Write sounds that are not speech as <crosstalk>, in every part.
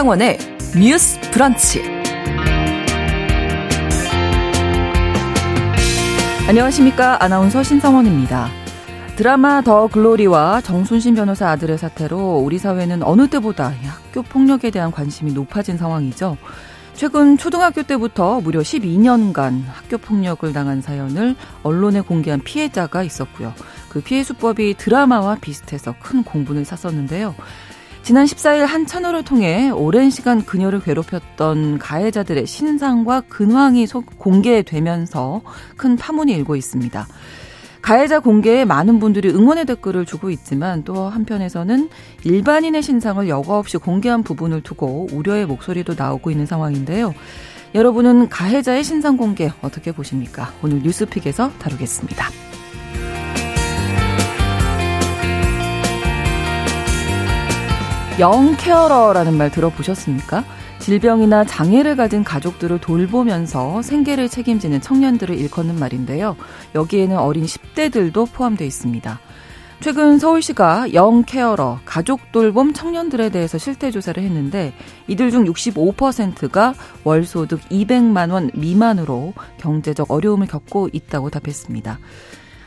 신성원의 뉴스 브런치. 안녕하십니까. 아나운서 신성원입니다. 드라마 더 글로리와 정순신 변호사 아들의 사태로 우리 사회는 어느 때보다 학교 폭력에 대한 관심이 높아진 상황이죠. 최근 초등학교 때부터 무려 12년간 학교 폭력을 당한 사연을 언론에 공개한 피해자가 있었고요. 그 피해 수법이 드라마와 비슷해서 큰 공분을 샀었는데요. 지난 14일 한 채널을 통해 오랜 시간 그녀를 괴롭혔던 가해자들의 신상과 근황이 공개되면서 큰 파문이 일고 있습니다. 가해자 공개에 많은 분들이 응원의 댓글을 주고 있지만 또 한편에서는 일반인의 신상을 여과 없이 공개한 부분을 두고 우려의 목소리도 나오고 있는 상황인데요. 여러분은 가해자의 신상 공개 어떻게 보십니까? 오늘 뉴스픽에서 다루겠습니다. 영케어러라는 말 들어보셨습니까? 질병이나 장애를 가진 가족들을 돌보면서 생계를 책임지는 청년들을 일컫는 말인데요. 여기에는 어린 10대들도 포함되어 있습니다. 최근 서울시가 영케어러, 가족 돌봄 청년들에 대해서 실태 조사를 했는데 이들 중 65%가 월소득 200만 원 미만으로 경제적 어려움을 겪고 있다고 답했습니다.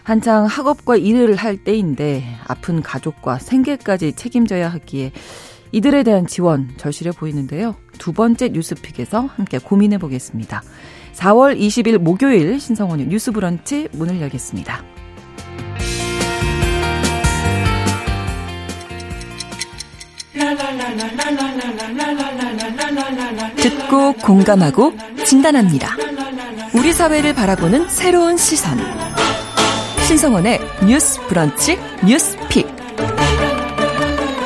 한창 학업과 일을 할 때인데 아픈 가족과 생계까지 책임져야 하기에 이들에 대한 지원 절실해 보이는데요. 두 번째 뉴스픽에서 함께 고민해 보겠습니다. 4월 20일 목요일 신성원의 뉴스 브런치 문을 열겠습니다. 듣고 공감하고 진단합니다. 우리 사회를 바라보는 새로운 시선. 신성원의 뉴스 브런치 뉴스 pick.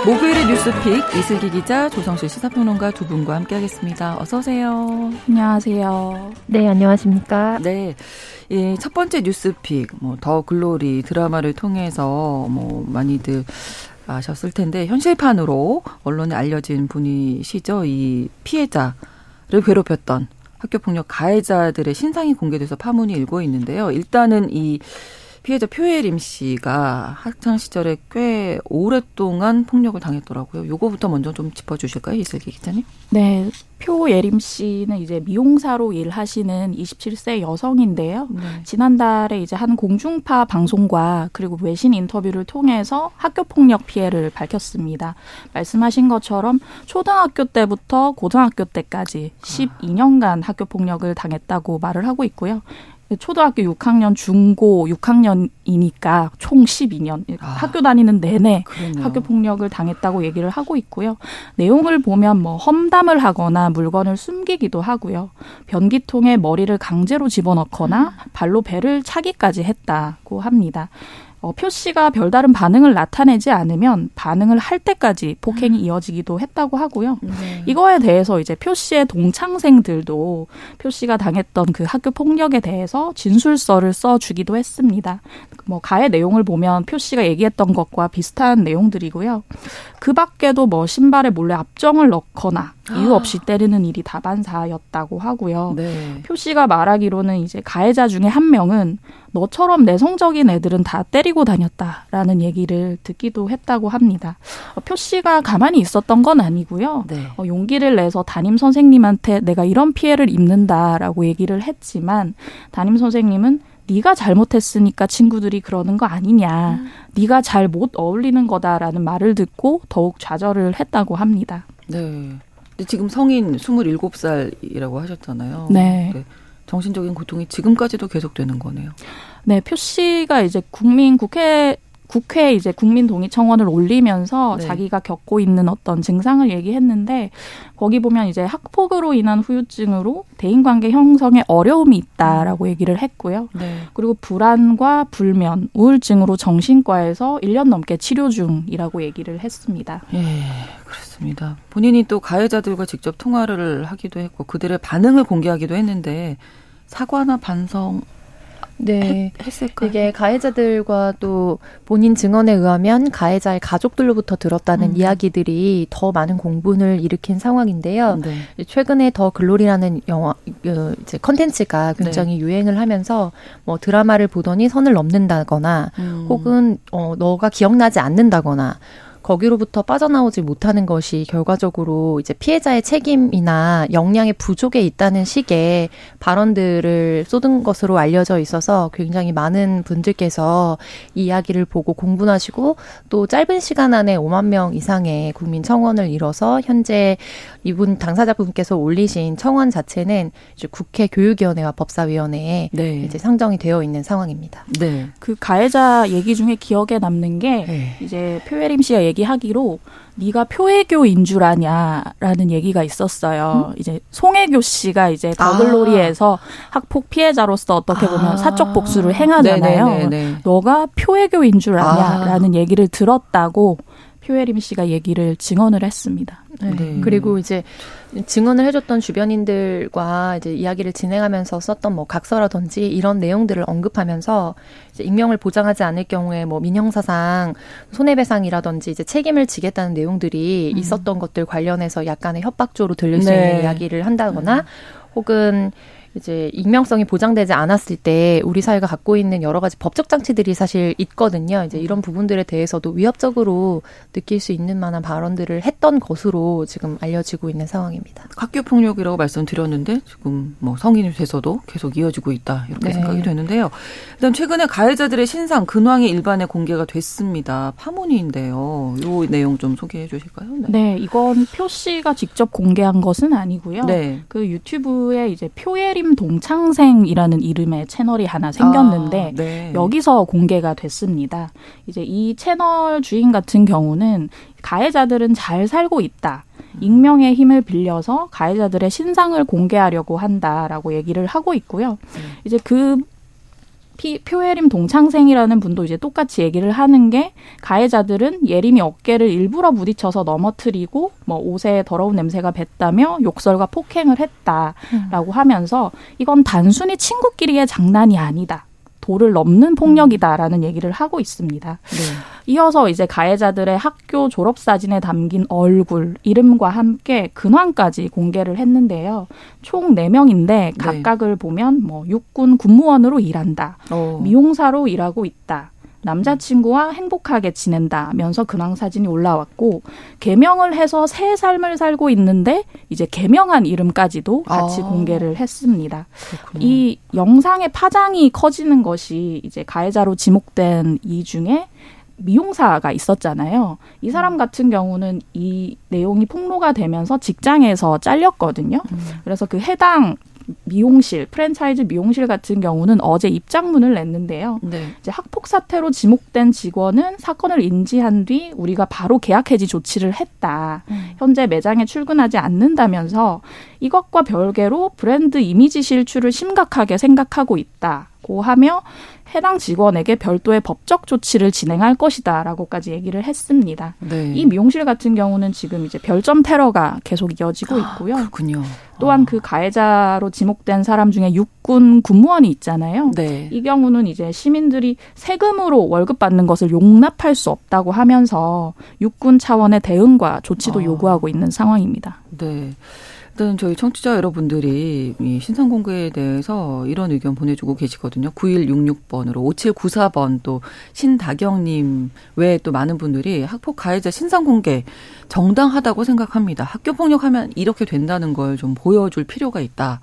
목요일의 뉴스pick 이슬기 기자 조성실 시사평론가 두 분과 함께하겠습니다. 어서 오세요. 안녕하세요. 네, 안녕하십니까? 네. 예, 첫 번째 뉴스pick 뭐 더 글로리 드라마를 통해서 뭐 많이들 아셨을 텐데 현실판으로 언론에 알려진 분이시죠. 이 피해자를 괴롭혔던 학교폭력 가해자들의 신상이 공개돼서 파문이 일고 있는데요. 일단은 이 피해자 표예림 씨가 학창 시절에 꽤 오랫동안 폭력을 당했더라고요. 요거부터 먼저 좀 짚어주실까요, 이슬기 기자님? 네, 표예림 씨는 이제 미용사로 일하시는 27세 여성인데요. 네. 지난달에 이제 한 공중파 방송과 그리고 외신 인터뷰를 통해서 학교 폭력 피해를 밝혔습니다. 말씀하신 것처럼 초등학교 때부터 고등학교 때까지 12년간 학교 폭력을 당했다고 말을 하고 있고요. 초등학교 6학년, 중고 6학년이니까 총 12년 아, 학교 다니는 내내 그러네요. 학교 폭력을 당했다고 얘기를 하고 있고요. 내용을 보면 뭐 험담을 하거나 물건을 숨기기도 하고요. 변기통에 머리를 강제로 집어넣거나 음. 발로 배를 차기까지 했다고 합니다. 어, 표 씨가 별다른 반응을 나타내지 않으면 반응을 할 때까지 폭행이 음. 이어지기도 했다고 하고요. 네. 이거에 대해서 이제 표 씨의 동창생들도 표 씨가 당했던 그 학교 폭력에 대해서 진술서를 써주기도 했습니다. 뭐 가해 내용을 보면 표 씨가 얘기했던 것과 비슷한 내용들이고요. 그 밖에도 뭐 신발에 몰래 압정을 넣거나 이유 없이 때리는 일이 다반사였다고 하고요. 네. 표 씨가 말하기로는 이제 가해자 중에 한 명은 너처럼 내성적인 애들은 다 때리고 다녔다라는 얘기를 듣기도 했다고 합니다. 어, 표 씨가 가만히 있었던 건 아니고요. 네. 어, 용기를 내서 담임 선생님한테 내가 이런 피해를 입는다라고 얘기를 했지만 담임 선생님은 네가 잘못했으니까 친구들이 그러는 거 아니냐. 음. 네가 잘 못 어울리는 거다라는 말을 듣고 더욱 좌절을 했다고 합니다. 네. 근데 지금 성인 27살이라고 하셨잖아요. 네. 정신적인 고통이 지금까지도 계속되는 거네요. 네, 표 씨가 이제 국민 국회 국회에 이제 국민 동의 청원을 올리면서 네. 자기가 겪고 있는 어떤 증상을 얘기했는데 거기 보면 이제 학폭으로 인한 후유증으로 대인관계 형성에 어려움이 있다라고 음. 얘기를 했고요. 네. 그리고 불안과 불면, 우울증으로 정신과에서 1년 넘게 치료 중이라고 얘기를 했습니다. 예, 그렇습니다. 본인이 또 가해자들과 직접 통화를 하기도 했고 그들의 반응을 공개하기도 했는데 사과나 반성 네. 했을까요? 이게 가해자들과 또 본인 증언에 의하면 가해자의 가족들로부터 들었다는 음. 이야기들이 더 많은 공분을 일으킨 상황인데요. 네. 최근에 더 글로리라는 영화 그 이제 컨텐츠가 굉장히 네. 유행을 하면서 뭐 드라마를 보더니 선을 넘는다거나 음. 혹은 어 너가 기억나지 않는다거나 거기로부터 빠져나오지 못하는 것이 결과적으로 이제 피해자의 책임이나 역량의 부족에 있다는 식의 발언들을 쏟은 것으로 알려져 있어서 굉장히 많은 분들께서 이 이야기를 보고 공분하시고 또 짧은 시간 안에 5만 명 이상의 국민 청원을 이뤄서 현재 이분 당사자분께서 올리신 청원 자체는 이제 국회 교육위원회와 법사위원회에 네. 이제 상정이 되어 있는 상황입니다. 네. 그 가해자 얘기 중에 기억에 남는 게 네. 이제 표혜림 씨가 얘기하기로 네가 표혜교인 줄 아냐라는 얘기가 있었어요. 음? 이제 송혜교 씨가 이제 더글로리에서 아. 학폭 피해자로서 어떻게 보면 아. 사적 복수를 행하잖아요. 네네네네. 너가 표혜교인 줄 아냐라는 아. 얘기를 들었다고 표혜림 씨가 얘기를 증언을 했습니다. 네. 네. 그리고 이제 증언을 해줬던 주변인들과 이제 이야기를 진행하면서 썼던 뭐 각서라든지 이런 내용들을 언급하면서 이제 익명을 보장하지 않을 경우에 뭐 민형사상 손해배상이라든지 이제 책임을 지겠다는 내용들이 음. 있었던 것들 관련해서 약간의 협박조로 들릴 수 있는 네. 이야기를 한다거나 음. 혹은 이제 익명성이 보장되지 않았을 때 우리 사회가 갖고 있는 여러 가지 법적 장치들이 사실 있거든요. 이제 이런 부분들에 대해서도 위협적으로 느낄 수 있는 만한 발언들을 했던 것으로 지금 알려지고 있는 상황입니다. 학교 폭력이라고 말씀드렸는데 지금 뭐 성인이 돼서도 계속 이어지고 있다 이렇게 네. 생각이 되는데요. 일단 최근에 가해자들의 신상 근황이 일반에 공개가 됐습니다. 파문인데요. 이 내용 좀 소개해 주실까요? 네. 네, 이건 표 씨가 직접 공개한 것은 아니고요. 네. 그 유튜브에 이제 표 프림 동창생이라는 이름의 채널이 하나 생겼는데 아, 네. 여기서 공개가 됐습니다. 이제 이 채널 주인 같은 경우는 가해자들은 잘 살고 있다. 익명의 힘을 빌려서 가해자들의 신상을 공개하려고 한다라고 얘기를 하고 있고요. 네. 이제 그 피, 표예림 동창생이라는 분도 이제 똑같이 얘기를 하는 게 가해자들은 예림이 어깨를 일부러 부딪혀서 넘어뜨리고 뭐 옷에 더러운 냄새가 뱄다며 욕설과 폭행을 했다라고 음. 하면서 이건 단순히 친구끼리의 장난이 아니다. 도를 넘는 폭력이다라는 얘기를 하고 있습니다. 네. 이어서 이제 가해자들의 학교 졸업 사진에 담긴 얼굴, 이름과 함께 근황까지 공개를 했는데요. 총 4명인데 각각을 네. 보면 뭐 육군 군무원으로 일한다. 어. 미용사로 일하고 있다. 남자친구와 행복하게 지낸다면서 근황 사진이 올라왔고 개명을 해서 새 삶을 살고 있는데 이제 개명한 이름까지도 같이 아. 공개를 했습니다. 그렇구나. 이 영상의 파장이 커지는 것이 이제 가해자로 지목된 이 중에 미용사가 있었잖아요. 이 사람 음. 같은 경우는 이 내용이 폭로가 되면서 직장에서 잘렸거든요. 음. 그래서 그 해당 미용실, 프랜차이즈 미용실 같은 경우는 어제 입장문을 냈는데요. 네. 이제 학폭 사태로 지목된 직원은 사건을 인지한 뒤 우리가 바로 계약 해지 조치를 했다. 음. 현재 매장에 출근하지 않는다면서 이것과 별개로 브랜드 이미지 실추를 심각하게 생각하고 있다고 하며 해당 직원에게 별도의 법적 조치를 진행할 것이다라고까지 얘기를 했습니다. 네. 이 미용실 같은 경우는 지금 이제 별점 테러가 계속 이어지고 아, 있고요. 아, 그렇군요. 또한 아. 그 가해자로 지목된 사람 중에 육군 군무원이 있잖아요. 네. 이 경우는 이제 시민들이 세금으로 월급 받는 것을 용납할 수 없다고 하면서 육군 차원의 대응과 조치도 아. 요구하고 있는 상황입니다. 네. 일단 저희 청취자 여러분들이 이 신상 공개에 대해서 이런 의견 보내주고 계시거든요. 9166번으로 5794번 또 신다경님 외에 또 많은 분들이 학폭 가해자 신상 공개 정당하다고 생각합니다. 학교 폭력하면 이렇게 된다는 걸 좀 보여줄 필요가 있다.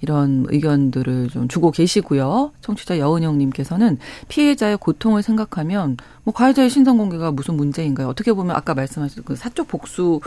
이런 의견들을 좀 주고 계시고요. 청취자 여은영님께서는 피해자의 고통을 생각하면 뭐 가해자의 신상 공개가 무슨 문제인가요? 어떻게 보면 아까 말씀하신 그 사적 복수로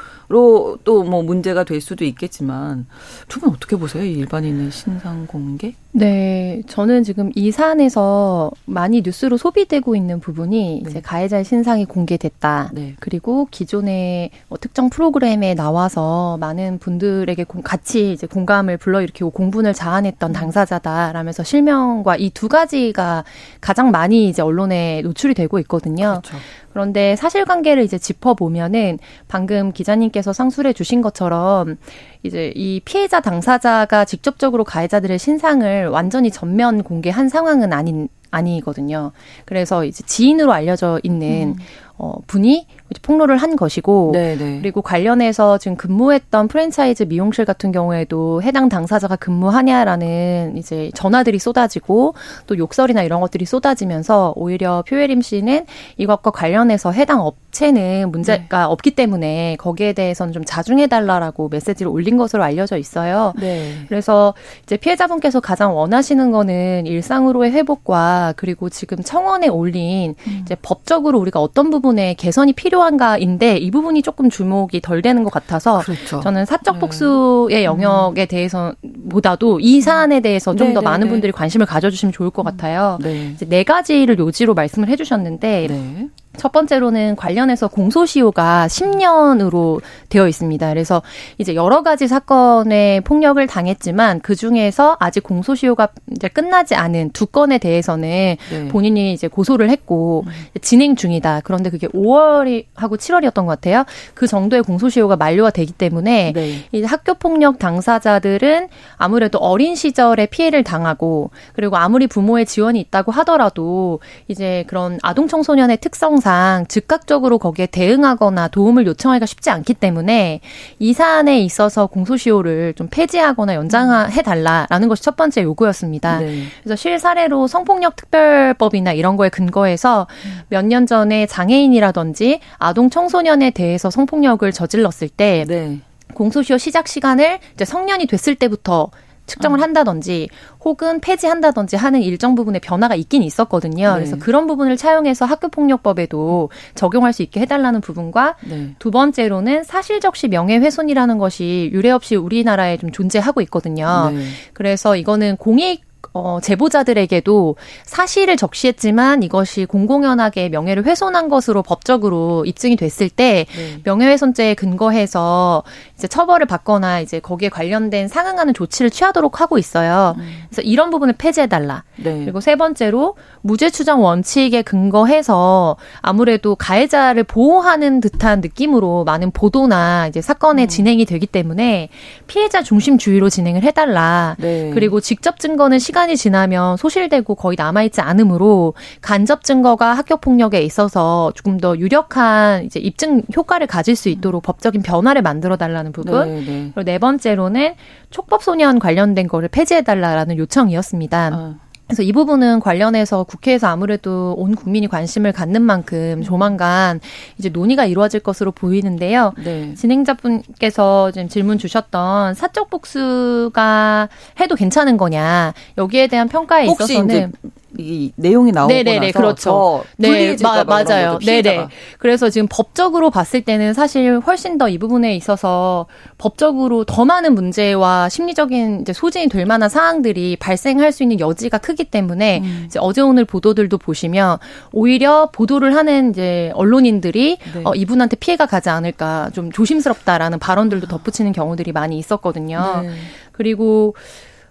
또 뭐 문제가 될 수도 있겠지만 두 분 어떻게 보세요? 이 일반인의 신상 공개? 네, 저는 지금 이 사안에서 많이 뉴스로 소비되고 있는 부분이 네. 이제 가해자의 신상이 공개됐다. 네. 그리고 기존의 뭐 특정 프로그램에 나와서 많은 분들에게 같이 이제 공감을 불러일으키고 공분을 자아냈던 음. 당사자다라면서 실명과 이 두 가지가 가장 많이 이제 언론에 노출이 되고 있거든요. 있거든요. 그렇죠. 그런데 사실관계를 이제 짚어보면은 방금 기자님께서 상술해 주신 것처럼 이제 이 피해자 당사자가 직접적으로 가해자들의 신상을 완전히 전면 공개한 상황은 아닌 아니거든요. 그래서 이제 지인으로 알려져 있는 음. 어, 분이 폭로를 한 것이고 네네. 네. 그리고 관련해서 지금 근무했던 프랜차이즈 미용실 같은 경우에도 해당 당사자가 근무하냐라는 이제 전화들이 쏟아지고 또 욕설이나 이런 것들이 쏟아지면서 오히려 표예림 씨는 이것과 관련해서 해당 업체는 문제가 네. 없기 때문에 거기에 대해서는 좀 자중해 달라라고 메시지를 올린 것으로 알려져 있어요. 네. 그래서 이제 피해자분께서 가장 원하시는 거는 일상으로의 회복과 그리고 지금 청원에 올린 음. 이제 법적으로 우리가 어떤 부분에 개선이 필요 한가인데 이 부분이 조금 주목이 덜 되는 것 같아서 그렇죠. 저는 사적 네. 복수의 네. 영역에 대해서 보다도 이 사안에 대해서 좀더 네, 네, 많은 분들이 관심을 가져주시면 좋을 것 음. 같아요. 네. 이제 네 가지를 요지로 말씀을 해주셨는데 네. 첫 번째로는 관련해서 공소시효가 10년으로 되어 있습니다. 그래서 이제 여러 가지 사건에 폭력을 당했지만 그 중에서 아직 공소시효가 이제 끝나지 않은 두 건에 대해서는 네. 본인이 이제 고소를 했고 음. 진행 중이다. 그런데 그게 5월이 하고 7월이었던 것 같아요. 그 정도의 공소시효가 만료가 되기 때문에 네. 이제 학교 폭력 당사자들은 아무래도 어린 시절에 피해를 당하고 그리고 아무리 부모의 지원이 있다고 하더라도 이제 그런 아동 청소년의 특성 항상 즉각적으로 거기에 대응하거나 도움을 요청하기가 쉽지 않기 때문에 이 사안에 있어서 공소시효를 좀 폐지하거나 연장해 달라라는 것이 첫 번째 요구였습니다. 네. 그래서 실사례로 성폭력 특별법이나 이런 거에 근거해서 몇 년 전에 장애인이라든지 아동 청소년에 대해서 성폭력을 저질렀을 때 네. 공소시효 시작 시간을 이제 성년이 됐을 때부터 측정을 어. 한다든지 혹은 폐지한다든지 하는 일정 부분의 변화가 있긴 있었거든요. 네. 그래서 그런 부분을 차용해서 학교폭력법에도 적용할 수 있게 해달라는 부분과 네. 두 번째로는 사실적시 명예훼손이라는 것이 유례 없이 우리나라에 좀 존재하고 있거든요. 네. 그래서 이거는 공익 어, 제보자들에게도 사실을 적시했지만 이것이 공공연하게 명예를 훼손한 것으로 법적으로 입증이 됐을 때 네. 명예훼손죄에 근거해서 이제 처벌을 받거나 이제 거기에 관련된 상응하는 조치를 취하도록 하고 있어요. 음. 그래서 이런 부분을 폐지해달라. 네. 그리고 세 번째로 무죄 추정 원칙에 근거해서 아무래도 가해자를 보호하는 듯한 느낌으로 많은 보도나 이제 사건의 음. 진행이 되기 때문에 피해자 중심주의로 진행을 해달라. 네. 그리고 직접 증거는 시간 시간이 지나면 소실되고 거의 남아있지 않으므로 간접 증거가 학교 폭력에 있어서 조금 더 유력한 이제 입증 효과를 가질 수 있도록 법적인 변화를 만들어 달라는 부분. 네, 네. 그리고 네 번째로는 촉법 소년 관련된 거를 폐지해 달라라는 요청이었습니다. 아. 그래서 이 부분은 관련해서 국회에서 아무래도 온 국민이 관심을 갖는 만큼 조만간 이제 논의가 이루어질 것으로 보이는데요. 네. 진행자분께서 지금 질문 주셨던 사적 복수가 해도 괜찮은 거냐 여기에 대한 평가에 있어서는 이 내용이 나오고 네네네, 나서 그렇죠. 네, 마, 맞아요. 네네. 그래서 지금 법적으로 봤을 때는 사실 훨씬 더 이 부분에 있어서 법적으로 더 많은 문제와 심리적인 이제 소진이 될 만한 사항들이 발생할 수 있는 여지가 크기 때문에 음. 이제 어제 오늘 보도들도 보시면 오히려 보도를 하는 이제 언론인들이 네. 어, 이분한테 피해가 가지 않을까 좀 조심스럽다라는 발언들도 덧붙이는 경우들이 많이 있었거든요. 네. 그리고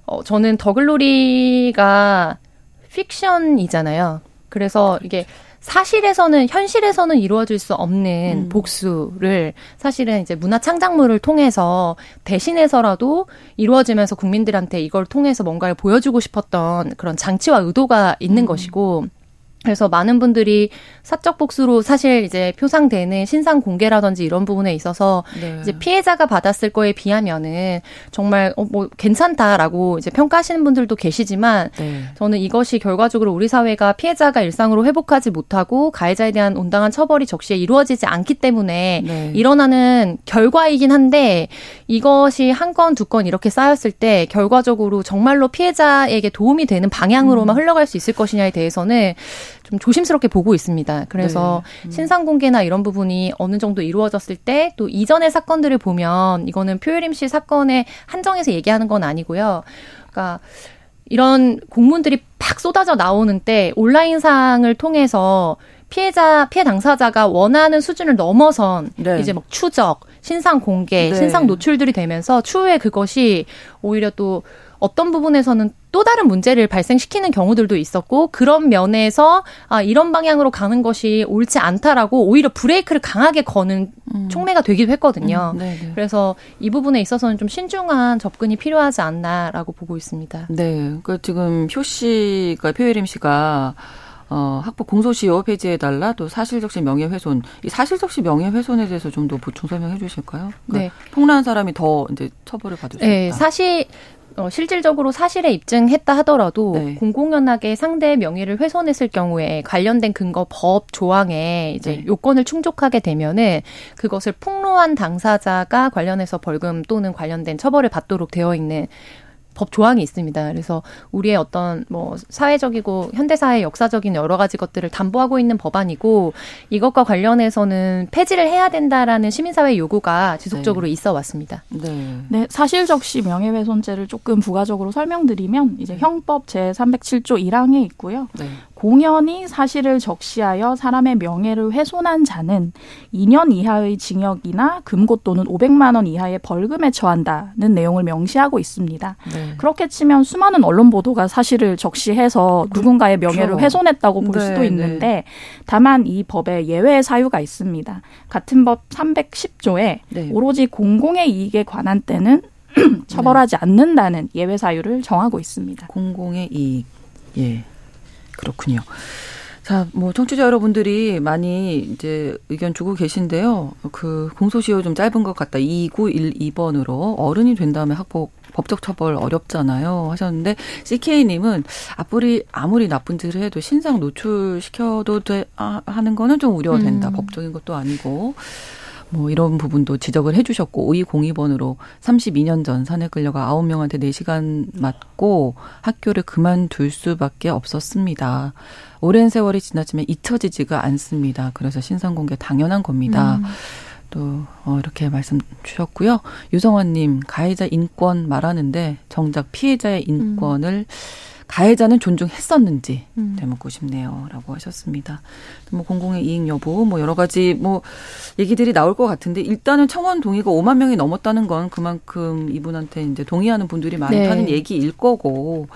어, 저는 더글로리가 픽션이잖아요. 그래서 이게 사실에서는 현실에서는 이루어질 수 없는 음. 복수를 사실은 이제 문화 창작물을 통해서 대신해서라도 이루어지면서 국민들한테 이걸 통해서 뭔가를 보여주고 싶었던 그런 장치와 의도가 있는 음. 것이고 그래서 많은 분들이 사적 복수로 사실 이제 표상되는 신상 공개라든지 이런 부분에 있어서 네. 이제 피해자가 받았을 거에 비하면은 정말 어, 뭐 괜찮다라고 이제 평가하시는 분들도 계시지만 네. 저는 이것이 결과적으로 우리 사회가 피해자가 일상으로 회복하지 못하고 가해자에 대한 온당한 처벌이 적시에 이루어지지 않기 때문에 네. 일어나는 결과이긴 한데 이것이 한 건, 두 건 이렇게 쌓였을 때 결과적으로 정말로 피해자에게 도움이 되는 방향으로만 음. 흘러갈 수 있을 것이냐에 대해서는 좀 조심스럽게 보고 있습니다. 그래서 네. 음. 신상 공개나 이런 부분이 어느 정도 이루어졌을 때 또 이전의 사건들을 보면 이거는 표유림 씨 사건에 한정해서 얘기하는 건 아니고요. 그러니까 이런 공문들이 팍 쏟아져 나오는 때 온라인상을 통해서 피해자 피해 당사자가 원하는 수준을 넘어선 네. 이제 막 추적, 신상 공개, 네. 신상 노출들이 되면서 추후에 그것이 오히려 또 어떤 부분에서는 또 다른 문제를 발생시키는 경우들도 있었고 그런 면에서 아 이런 방향으로 가는 것이 옳지 않다라고 오히려 브레이크를 강하게 거는 음. 촉매가 되기도 했거든요. 음, 네, 네. 그래서 이 부분에 있어서는 좀 신중한 접근이 필요하지 않나라고 보고 있습니다. 네, 그 지금 효 씨가 표예림 씨가 어, 학폭 공소시효 폐지해달라 또 사실적시 명예훼손 이 사실적시 명예훼손에 대해서 좀 더 보충 설명해 주실까요? 그러니까 네. 폭로한 사람이 더 이제 처벌을 받을 수 네, 있다. 사실 어, 실질적으로 사실에 입증했다 하더라도 네. 공공연하게 상대의 명예를 훼손했을 경우에 관련된 근거 법 조항에 이제 네. 요건을 충족하게 되면은 그것을 폭로한 당사자가 관련해서 벌금 또는 관련된 처벌을 받도록 되어 있는 법 조항이 있습니다. 그래서 우리의 어떤 뭐 사회적이고 현대사의 역사적인 여러 가지 것들을 담보하고 있는 법안이고 이것과 관련해서는 폐지를 해야 된다라는 시민사회 요구가 지속적으로 네. 있어 왔습니다. 네. 네. 사실적시 명예훼손죄를 조금 부가적으로 설명드리면 이제 네. 형법 제 307조 1항에 있고요. 네. 공연히 사실을 적시하여 사람의 명예를 훼손한 자는 2년 이하의 징역이나 금고 또는 500만 원 이하의 벌금에 처한다는 내용을 명시하고 있습니다. 네. 그렇게 치면 수많은 언론 보도가 사실을 적시해서 누군가의 명예를 그렇죠. 훼손했다고 볼 네, 수도 네. 있는데 네. 다만 이 법에 예외 사유가 있습니다. 같은 법 310조에 오로지 공공의 이익에 관한 때는 <clears throat> 처벌하지 않는다는 예외 사유를 정하고 있습니다. 공공의 이익. 예. 그렇군요. 자, 뭐 청취자 여러분들이 많이 이제 의견 주고 계신데요. 그 공소시효 좀 짧은 것 같다. 2912번으로 어른이 된 다음에 학폭 법적 처벌 어렵잖아요. 하셨는데 CK님은 앞으리 아무리 나쁜 짓을 해도 신상 노출시켜도 돼 아, 하는 거는 좀 우려된다. 음. 법적인 것도 아니고. 뭐 이런 부분도 지적을 해주셨고 5202번으로 32년 전 산에 끌려가 9명한테 4시간 맞고 학교를 그만둘 수밖에 없었습니다. 오랜 세월이 지났지만 잊혀지지가 않습니다. 그래서 신상 공개 당연한 겁니다. 음. 또 어, 이렇게 말씀 주셨고요. 유성환님 가해자 인권 말하는데 정작 피해자의 인권을 음. 가해자는 존중했었는지 음. 되묻고 싶네요라고 하셨습니다. 뭐 공공의 이익 여부 뭐 여러 가지 뭐 얘기들이 나올 것 같은데 일단은 청원 동의가 5만 명이 넘었다는 건 그만큼 이분한테 이제 동의하는 분들이 많다는 네. 얘기일 거고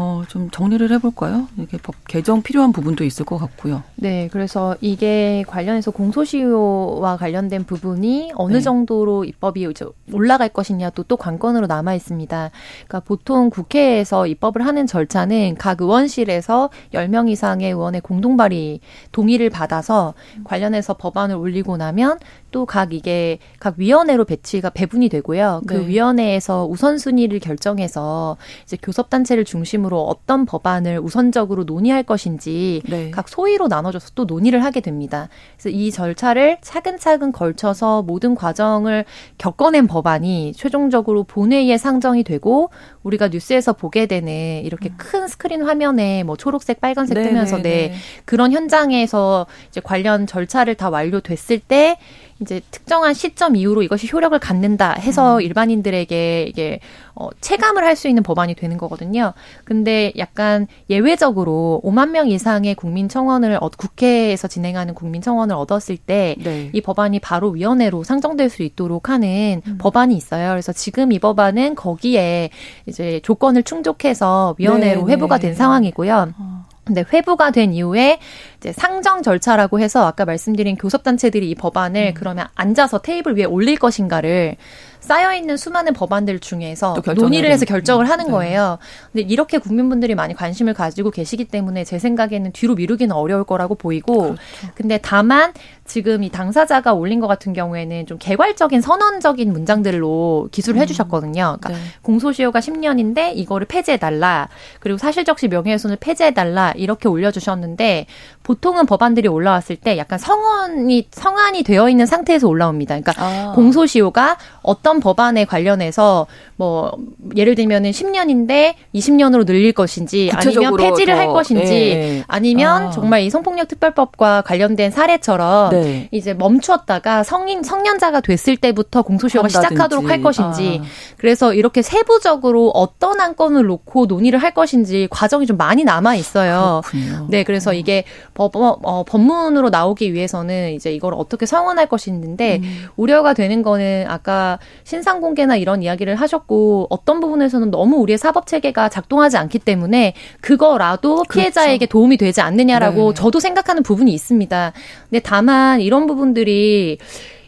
어, 좀 정리를 해볼까요? 이게 법 개정 필요한 부분도 있을 것 같고요. 네, 그래서 이게 관련해서 공소시효와 관련된 부분이 어느 네. 정도로 입법이 올라갈 것이냐도 또 관건으로 남아 있습니다. 그러니까 보통 국회에서 입법을 하는 절차는 각 의원실에서 10명 이상의 의원의 공동 발의 동의를 받아서 관련해서 법안을 올리고 나면 또 각 이게 각 위원회로 배치가 배분이 되고요. 그 네. 위원회에서 우선순위를 결정해서 이제 교섭단체를 중심으로 어떤 법안을 우선적으로 논의할 것인지 네. 각 소위로 나눠져서 또 논의를 하게 됩니다. 그래서 이 절차를 차근차근 걸쳐서 모든 과정을 겪어낸 법안이 최종적으로 본회의에 상정이 되고 우리가 뉴스에서 보게 되는 이렇게 음. 큰 스크린 화면에 뭐 초록색, 빨간색 네, 뜨면서 네, 네. 그런 현장에서 이제 관련 절차를 다 완료됐을 때 이제 특정한 시점 이후로 이것이 효력을 갖는다 해서 음. 일반인들에게 이게 어, 체감을 할 수 있는 법안이 되는 거거든요. 근데 약간 예외적으로 5만 명 이상의 국민 청원을 어, 국회에서 진행하는 국민 청원을 얻었을 때이 네. 법안이 바로 위원회로 상정될 수 있도록 하는 음. 법안이 있어요. 그래서 지금 이 법안은 거기에 이제 조건을 충족해서 위원회로 네, 회부가 된 네. 상황이고요. 어. 근데 회부가 된 이후에 이제 상정 절차라고 해서 아까 말씀드린 교섭단체들이 이 법안을 음. 그러면 앉아서 테이블 위에 올릴 것인가를 쌓여 있는 수많은 법안들 중에서 논의를 해서 결정을 하는 네. 거예요. 근데 이렇게 국민분들이 많이 관심을 가지고 계시기 때문에 제 생각에는 뒤로 미루기는 어려울 거라고 보이고 그렇죠. 근데 다만 지금 이 당사자가 올린 것 같은 경우에는 좀 개괄적인 선언적인 문장들로 기술을 음. 해주셨거든요. 그러니까 네. 공소시효가 10년인데 이거를 폐지해달라. 그리고 사실적시 명예훼손을 폐지해달라. 이렇게 올려주셨는데 보통은 법안들이 올라왔을 때 약간 성원이 성안이 되어 있는 상태에서 올라옵니다. 그러니까 아. 공소시효가 어떤 법안에 관련해서 뭐 예를 들면은 10년인데 20년으로 늘릴 것인지 아니면 폐지를 할 것인지 예. 아니면 아. 정말 이 성폭력 특별법과 관련된 사례처럼 네. 이제 멈추었다가 성인 성년자가 됐을 때부터 공소시효가 한다든지. 시작하도록 할 것인지 아. 그래서 이렇게 세부적으로 어떤 안건을 놓고 논의를 할 것인지 과정이 좀 많이 남아 있어요. 그렇군요. 네, 그래서 음. 이게 법, 어, 법문으로 나오기 위해서는 이제 이걸 어떻게 성원할 것인데 음. 우려가 되는 거는 아까 신상 공개나 이런 이야기를 하셨고 어떤 부분에서는 너무 우리의 사법 체계가 작동하지 않기 때문에 그거라도 피해자에게 그렇죠. 도움이 되지 않느냐라고 네. 저도 생각하는 부분이 있습니다. 근데 다만 이런 부분들이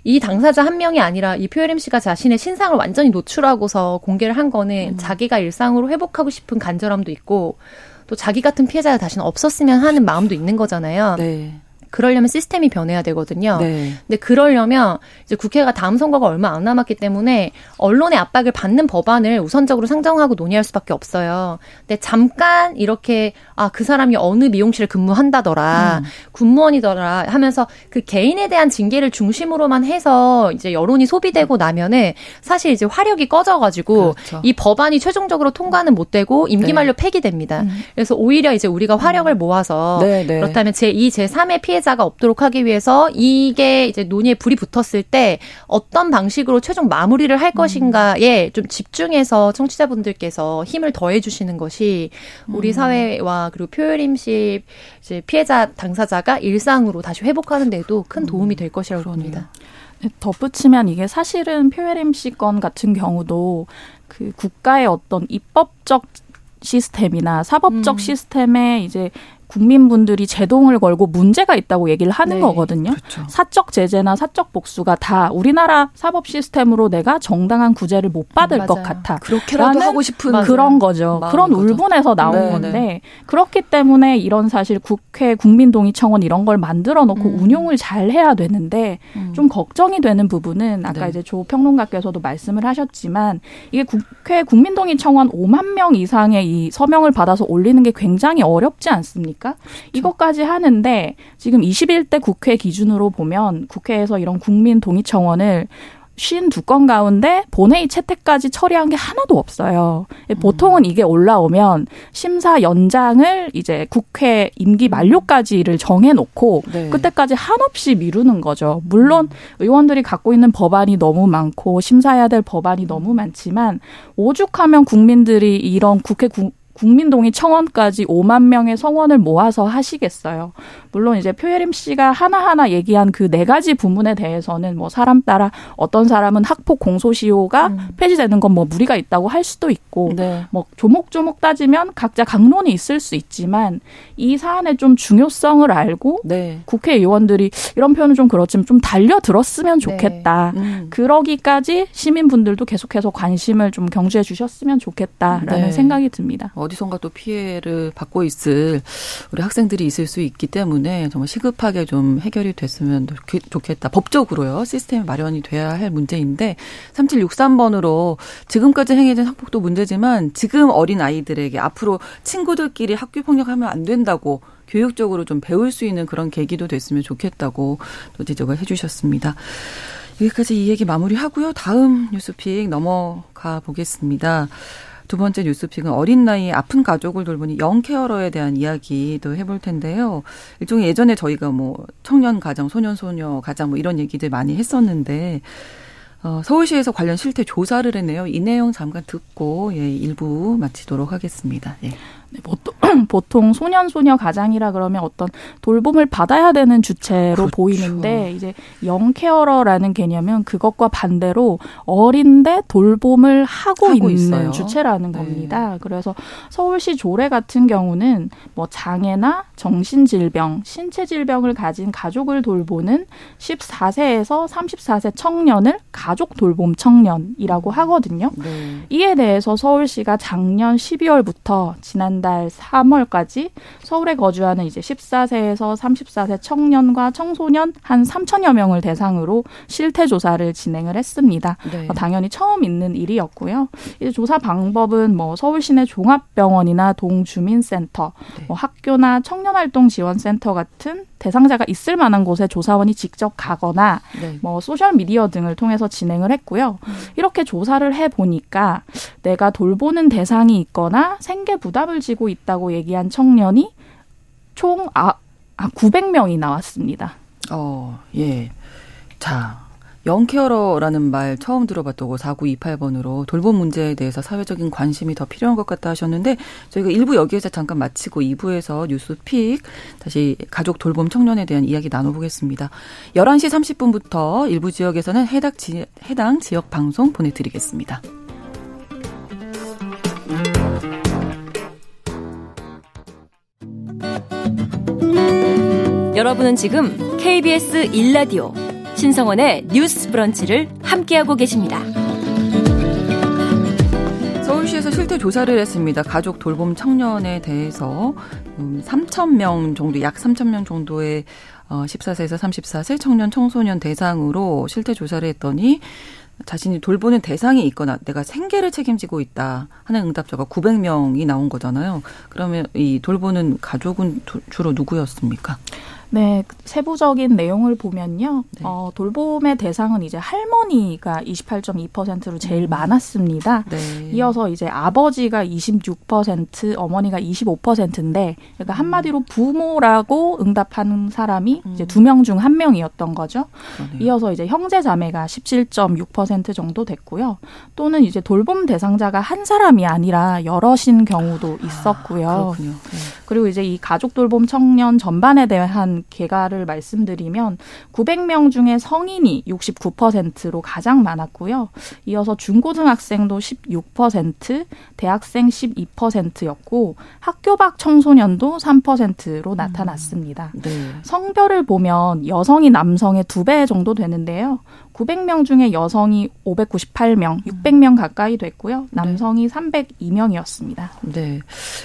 이 당사자 한 명이 아니라 이 표혜림 씨가 자신의 신상을 완전히 노출하고서 공개를 한 거는 음. 자기가 일상으로 회복하고 싶은 간절함도 있고 또 자기 같은 피해자가 다시는 없었으면 하는 마음도 있는 거잖아요. 네. 그러려면 시스템이 변해야 되거든요. 네. 근데 그러려면 이제 국회가 다음 선거가 얼마 안 남았기 때문에 언론의 압박을 받는 법안을 우선적으로 상정하고 논의할 수밖에 없어요. 근데 잠깐 이렇게 아 그 사람이 어느 미용실에 근무한다더라, 음. 군무원이더라 하면서 그 개인에 대한 징계를 중심으로만 해서 이제 여론이 소비되고 나면은 사실 이제 화력이 꺼져가지고 그렇죠. 이 법안이 최종적으로 통과는 못 되고 임기 만료 네. 폐기됩니다. 음. 그래서 오히려 이제 우리가 화력을 모아서 네, 네. 그렇다면 제 2, 제 3의 피해 피해자가 없도록 하기 위해서 이게 이제 논의에 불이 붙었을 때 어떤 방식으로 최종 마무리를 할 것인가에 좀 집중해서 청취자분들께서 힘을 더해 주시는 것이 우리 음. 사회와 그리고 표혈임식 이제 피해자 당사자가 일상으로 다시 회복하는 데도 큰 도움이 될 것이라고 봅니다. 네, 덧붙이면 이게 사실은 표혈임식 건 같은 경우도 그 국가의 어떤 입법적 시스템이나 사법적 음. 시스템에 이제 국민분들이 제동을 걸고 문제가 있다고 얘기를 하는 네. 거거든요. 그렇죠. 사적 제재나 사적 복수가 다 우리나라 사법 시스템으로 내가 정당한 구제를 못 받을 음, 것 같아. 그렇게라도 하고 싶은 그런 거죠. 그런 거죠. 울분에서 나온 네, 건데 네. 그렇기 때문에 이런 사실 국회 국민동의 청원 이런 걸 만들어 놓고 음. 운용을 잘 해야 되는데 음. 좀 걱정이 되는 부분은 아까 네. 이제 조 평론가께서도 말씀을 하셨지만 이게 국회 국민동의 청원 5만 명 이상의 이 서명을 받아서 올리는 게 굉장히 어렵지 않습니까? 아닙니까? 그렇죠. 이것까지 하는데 지금 21대 국회 기준으로 보면 국회에서 이런 국민 동의 청원을 쉰두 건 가운데 본회의 채택까지 처리한 게 하나도 없어요. 보통은 이게 올라오면 심사 연장을 이제 국회 임기 만료까지를 정해놓고 네. 그때까지 한없이 미루는 거죠. 물론 의원들이 갖고 있는 법안이 너무 많고 심사해야 될 법안이 너무 많지만 오죽하면 국민들이 이런 국회 구, 국민동의 청원까지 5만 명의 성원을 모아서 하시겠어요. 물론 이제 표예림 씨가 하나하나 얘기한 그 네 가지 부문에 대해서는 뭐 사람 따라 어떤 사람은 학폭 공소시효가 음. 폐지되는 건 뭐 무리가 있다고 할 수도 있고 네. 뭐 조목조목 따지면 각자 강론이 있을 수 있지만 이 사안의 좀 중요성을 알고 네. 국회의원들이 이런 표현은 좀 그렇지만 좀 달려들었으면 네. 좋겠다. 네. 음. 그러기까지 시민분들도 계속해서 관심을 좀 경주해 주셨으면 좋겠다라는 네. 생각이 듭니다. 어디선가 또 피해를 받고 있을 우리 학생들이 있을 수 있기 때문에 정말 시급하게 좀 해결이 됐으면 좋겠다. 법적으로요. 시스템이 마련이 돼야 할 문제인데 3763번으로 지금까지 행해진 학폭도 문제지만 지금 어린 아이들에게 앞으로 친구들끼리 학교 폭력하면 안 된다고 교육적으로 좀 배울 수 있는 그런 계기도 됐으면 좋겠다고 또 지적을 해주셨습니다. 여기까지 이 얘기 마무리하고요. 다음 뉴스픽 넘어가 보겠습니다. 두 번째 뉴스픽은 어린 나이에 아픈 가족을 돌보니 영케어러에 대한 이야기도 해볼 텐데요. 일종의 예전에 저희가 뭐 청년 가정, 소년 소녀 가정 뭐 이런 얘기들 많이 했었는데 어, 서울시에서 관련 실태 조사를 했네요. 이 내용 잠깐 듣고 예, 일부 마치도록 하겠습니다. 예. 네, 보통, <clears throat> 보통 소년 소녀 가장이라 그러면 어떤 돌봄을 받아야 되는 주체로 그렇죠. 보이는데 이제 영 케어러라는 개념은 그것과 반대로 어린데 돌봄을 하고, 하고 있는 있어요. 주체라는 네. 겁니다. 그래서 서울시 조례 같은 경우는 뭐 장애나 정신 질병, 신체 질병을 가진 가족을 돌보는 14세에서 34세 청년을 가족 돌봄 청년이라고 하거든요. 네. 이에 대해서 서울시가 작년 12월부터 지난 지난달 3월까지 서울에 거주하는 이제 14세에서 34세 청년과 청소년 한 3천여 명을 대상으로 실태 조사를 진행을 했습니다. 네. 어, 당연히 처음 있는 일이었고요. 이제 조사 방법은 뭐 서울 시내 종합병원이나 동주민센터, 네. 뭐 학교나 청년활동 지원센터 같은 대상자가 있을 만한 곳에 조사원이 직접 가거나 네. 뭐 소셜 미디어 등을 통해서 진행을 했고요. 음. 이렇게 조사를 해 보니까 내가 돌보는 대상이 있거나 생계 부담을 지고 있다고 얘기한 청년이 총 아, 아 900명이 나왔습니다. 어, 예. 자, 영케어러라는 말 처음 들어봤다고 4928번으로 돌봄 문제에 대해서 사회적인 관심이 더 필요한 것 같다 하셨는데 저희가 1부 여기에서 잠깐 마치고 2부에서 뉴스픽 다시 가족 돌봄 청년에 대한 이야기 나눠보겠습니다. 11시 30분부터 일부 지역에서는 해당, 지, 해당 지역 방송 보내드리겠습니다. 여러분은 지금 KBS 1라디오 신성원의 뉴스 브런치를 함께하고 계십니다. 서울시에서 실태 조사를 했습니다. 가족 돌봄 청년에 대해서 3,000명 음, 정도, 약 3,000명 정도의 14세에서 어, 34세 청년 청소년 대상으로 실태 조사를 했더니 자신이 돌보는 대상이 있거나 내가 생계를 책임지고 있다 하는 응답자가 900명이 나온 거잖아요. 그러면 이 돌보는 가족은 주로 누구였습니까? 네, 세부적인 내용을 보면요. 네. 어, 돌봄의 대상은 이제 할머니가 28.2%로 제일 음. 많았습니다. 네. 이어서 이제 아버지가 26%, 어머니가 25%인데, 그러니까 한마디로 부모라고 응답하는 사람이 음. 이제 두 명 중 한 명이었던 거죠. 그러네요. 이어서 이제 형제 자매가 17.6% 정도 됐고요. 또는 이제 돌봄 대상자가 한 사람이 아니라 여럿인 경우도 아, 있었고요. 아, 그렇군요. 네. 그리고 이제 이 가족 돌봄 청년 전반에 대한 개가를 말씀드리면 900명 중에 성인이 69%로 가장 많았고요. 이어서 중고등학생도 16%, 대학생 12%였고 학교 밖 청소년도 3%로 나타났습니다. 음, 네. 성별을 보면 여성이 남성의 두 배 정도 되는데요. 900명 중에 여성이 598명, 600명 가까이 됐고요. 남성이 네. 302명이었습니다. 네.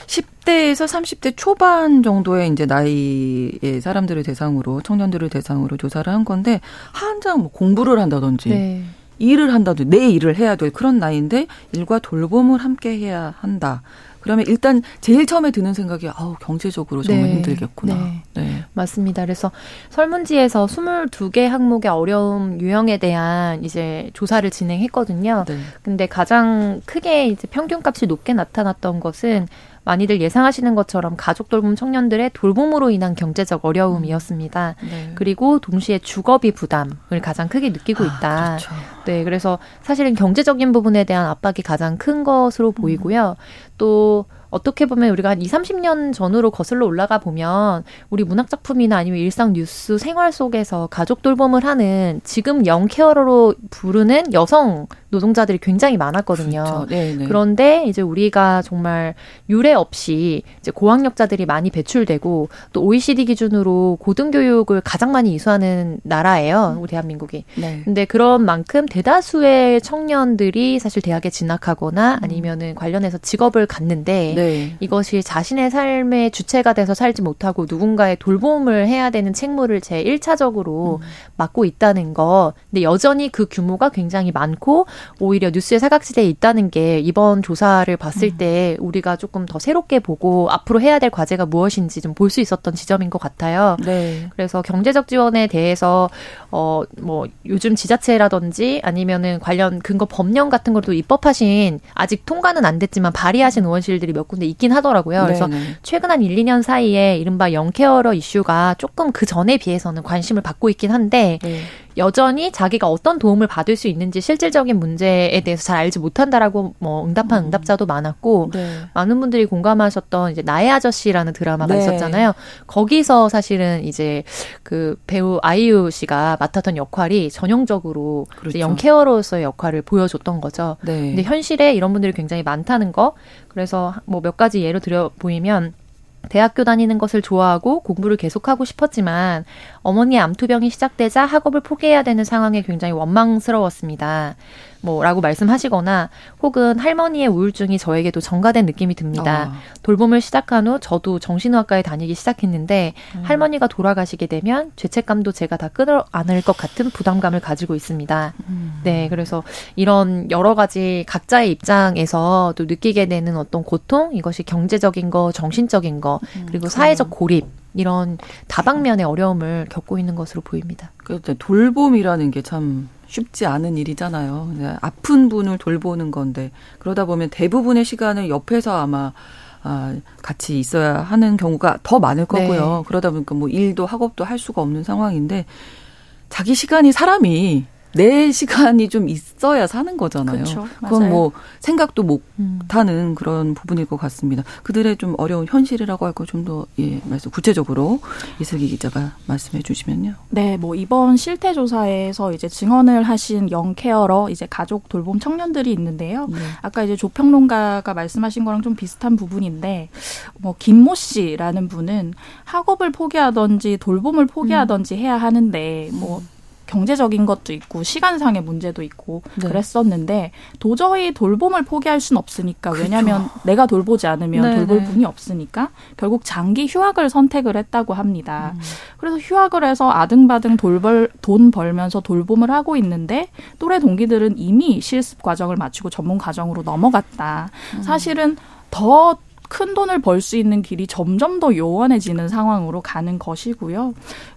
10대에서 30대 초반 정도의 이제 나이의 사람들을 대상으로 청년들을 대상으로 조사를 한 건데 한창 뭐 공부를 한다든지 네. 일을 한다든지 내 일을 해야 될 그런 나이인데 일과 돌봄을 함께 해야 한다. 그러면 일단 제일 처음에 드는 생각이 아우 경제적으로 정말 네. 힘들겠구나. 네. 네. 맞습니다. 그래서 설문지에서 22개 항목의 어려움 유형에 대한 이제 조사를 진행했거든요. 네. 근데 가장 크게 이제 평균값이 높게 나타났던 것은 많이들 예상하시는 것처럼 가족 돌봄 청년들의 돌봄으로 인한 경제적 어려움이었습니다. 음. 네. 그리고 동시에 주거비 부담을 가장 크게 느끼고 아, 있다. 아, 그렇죠. 네, 그래서 사실은 경제적인 부분에 대한 압박이 가장 큰 것으로 보이고요. 음. 또 어떻게 보면 우리가 한 2, 30년 전으로 거슬러 올라가 보면 우리 문학 작품이나 아니면 일상 뉴스 생활 속에서 가족 돌봄을 하는 지금 영케어러로 부르는 여성 노동자들이 굉장히 많았거든요. 그렇죠. 네, 네. 그런데 이제 우리가 정말 유례 없이 이제 고학력자들이 많이 배출되고 또 OECD 기준으로 고등교육을 가장 많이 이수하는 나라예요. 우리 대한민국이. 네. 근데 그런 만큼 대다수의 청년들이 사실 대학에 진학하거나 음. 아니면은 관련해서 직업을 갖는데 네. 이것이 자신의 삶의 주체가 돼서 살지 못하고 누군가의 돌봄을 해야 되는 책무를 제 1차적으로 음. 맡고 있다는 거. 근데 여전히 그 규모가 굉장히 많고 오히려 뉴스의 사각지대에 있다는 게 이번 조사를 봤을 음. 때 우리가 조금 더 새롭게 보고 앞으로 해야 될 과제가 무엇인지 좀 볼 수 있었던 지점인 것 같아요. 네. 그래서 경제적 지원에 대해서 어 뭐 요즘 지자체라든지 아니면은 관련 근거 법령 같은 것도 입법하신 아직 통과는 안 됐지만 발의하신 의원실들이 몇 군데 있긴 하더라고요. 그래서 네네. 최근 한 1, 2년 사이에 이른바 영케어러 이슈가 조금 그 전에 비해서는 관심을 받고 있긴 한데 네. 여전히 자기가 어떤 도움을 받을 수 있는지 실질적인 문제에 대해서 잘 알지 못한다라고 뭐 응답한 음. 응답자도 많았고 네. 많은 분들이 공감하셨던 이제 나의 아저씨라는 드라마가 네. 있었잖아요. 거기서 사실은 이제 그 배우 아이유 씨가 맡았던 역할이 전형적으로 그렇죠. 영케어로서의 역할을 보여줬던 거죠. 네. 근데 현실에 이런 분들이 굉장히 많다는 거. 그래서 뭐 몇 가지 예로 들어 보이면 대학교 다니는 것을 좋아하고 공부를 계속하고 싶었지만 어머니의 암투병이 시작되자 학업을 포기해야 되는 상황에 굉장히 원망스러웠습니다. 뭐라고 말씀하시거나 혹은 할머니의 우울증이 저에게도 전가된 느낌이 듭니다. 아. 돌봄을 시작한 후 저도 정신의학과에 다니기 시작했는데 음. 할머니가 돌아가시게 되면 죄책감도 제가 다 끌어안을 것 같은 부담감을 가지고 있습니다. 음. 네, 그래서 이런 여러 가지 각자의 입장에서 또 느끼게 되는 어떤 고통, 이것이 경제적인 거, 정신적인 거, 음, 그리고 사회적 고립 이런 다방면의 어려움을 겪고 있는 것으로 보입니다. 그 돌봄이라는 게 참 쉽지 않은 일이잖아요. 아픈 분을 돌보는 건데 그러다 보면 대부분의 시간을 옆에서 아마 아, 같이 있어야 하는 경우가 더 많을 거고요. 네. 그러다 보니까 뭐 일도 학업도 할 수가 없는 상황인데 자기 시간이 사람이 내 시간이 좀 있어야 사는 거잖아요. 그쵸, 그건 뭐 생각도 못하는 음. 그런 부분일 것 같습니다. 그들의 좀 어려운 현실이라고 할 거 좀 더 예, 말씀 구체적으로 이슬기 기자가 말씀해 주시면요. 네, 뭐 이번 실태 조사에서 이제 증언을 하신 영케어러 이제 가족 돌봄 청년들이 있는데요. 네. 아까 이제 조평론가가 말씀하신 거랑 좀 비슷한 부분인데 뭐 김모 씨라는 분은 학업을 포기하든지 돌봄을 포기하든지 음. 해야 하는데 뭐 경제적인 것도 있고 시간상의 문제도 있고 네. 그랬었는데 도저히 돌봄을 포기할 수는 없으니까 그렇죠. 왜냐하면 내가 돌보지 않으면 네 돌볼 네. 분이 없으니까 결국 장기 휴학을 선택을 했다고 합니다. 음. 그래서 휴학을 해서 아등바등 돌벌 돈 벌면서 돌봄을 하고 있는데 또래 동기들은 이미 실습 과정을 마치고 전문 과정으로 넘어갔다. 음. 사실은 더 큰 돈을 벌 수 있는 길이 점점 더 요원해지는 상황으로 가는 것이고요.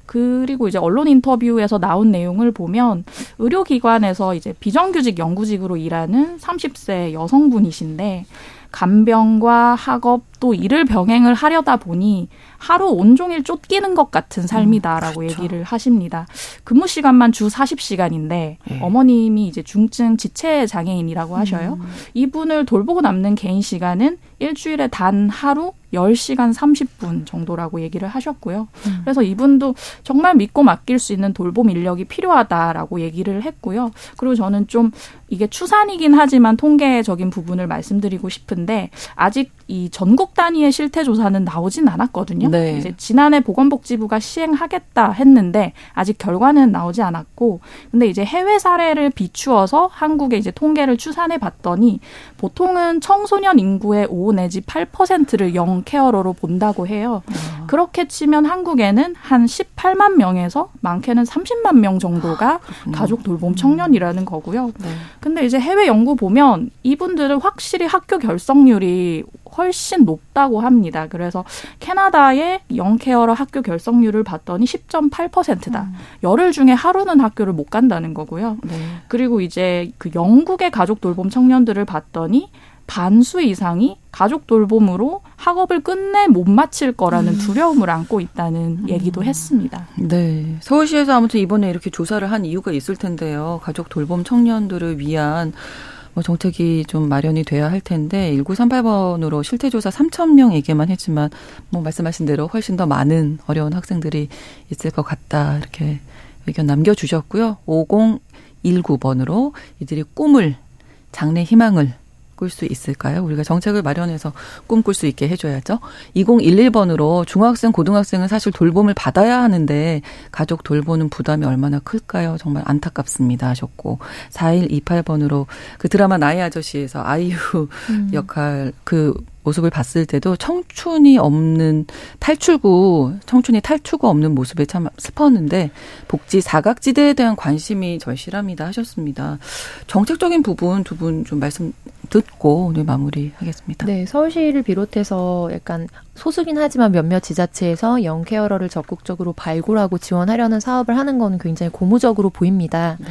그리고 이제 언론 인터뷰에서 나온 내용을 보면 의료기관에서 이제 비정규직 연구직으로 일하는 30세 여성분이신데 간병과 학업 또 일을 병행을 하려다 보니 하루 온종일 쫓기는 것 같은 삶이다라고 음, 그렇죠. 얘기를 하십니다. 근무 시간만 주 40시간인데 네. 어머님이 이제 중증 지체 장애인이라고 하셔요. 음. 이분을 돌보고 남는 개인 시간은 일주일에 단 하루 10시간 30분 정도라고 얘기를 하셨고요. 음. 그래서 이분도 정말 믿고 맡길 수 있는 돌봄 인력이 필요하다라고 얘기를 했고요. 그리고 저는 좀 이게 추산이긴 하지만 통계적인 부분을 말씀드리고 싶은데 아직 이 전국 단위의 실태 조사는 나오진 않았거든요. 네. 이제 지난해 보건복지부가 시행하겠다 했는데 아직 결과는 나오지 않았고 근데 이제 해외 사례를 비추어서 한국의 이제 통계를 추산해 봤더니 보통은 청소년 인구의 5 내지 8%를 영 케어러로 본다고 해요. 아. 그렇게 치면 한국에는 한 18만 명에서 많게는 30만 명 정도가 아, 가족 돌봄 청년이라는 거고요. 네. 근데 이제 해외 연구 보면 이분들은 확실히 학교 결석률이 훨씬 높다고 합니다. 그래서 캐나다의 영케어러 학교 결석률을 봤더니 10.8%다. 음. 열흘 중에 하루는 학교를 못 간다는 거고요. 네. 그리고 이제 그 영국의 가족 돌봄 청년들을 봤더니 반수 이상이 가족 돌봄으로 학업을 끝내 못 마칠 거라는 음. 두려움을 안고 있다는 음. 얘기도 했습니다. 네. 서울시에서 아무튼 이번에 이렇게 조사를 한 이유가 있을 텐데요. 가족 돌봄 청년들을 위한 뭐 정책이 좀 마련이 돼야 할 텐데 1938번으로 실태조사 3천 명에게만 했지만 뭐 말씀하신 대로 훨씬 더 많은 어려운 학생들이 있을 것 같다 이렇게 의견 남겨주셨고요. 5019번으로 이들이 꿈을 장래 희망을 꿈꿀 수 있을까요? 우리가 정책을 마련해서 꿈꿀 수 있게 해줘야죠. 2011번으로 중학생, 고등학생은 사실 돌봄을 받아야 하는데 가족 돌보는 부담이 얼마나 클까요? 정말 안타깝습니다 하셨고 4128번으로 그 드라마 나의 아저씨에서 아이유 음. 역할 그 모습을 봤을 때도 청춘이 없는 탈출구, 청춘이 탈출구 없는 모습에 참 슬펐는데 복지 사각지대에 대한 관심이 절실합니다 하셨습니다. 정책적인 부분 두 분 좀 말씀 듣고 오늘 마무리하겠습니다. 네, 서울시를 비롯해서 약간 소수긴 하지만 몇몇 지자체에서 영케어러를 적극적으로 발굴하고 지원하려는 사업을 하는 거는 굉장히 고무적으로 보입니다. 네.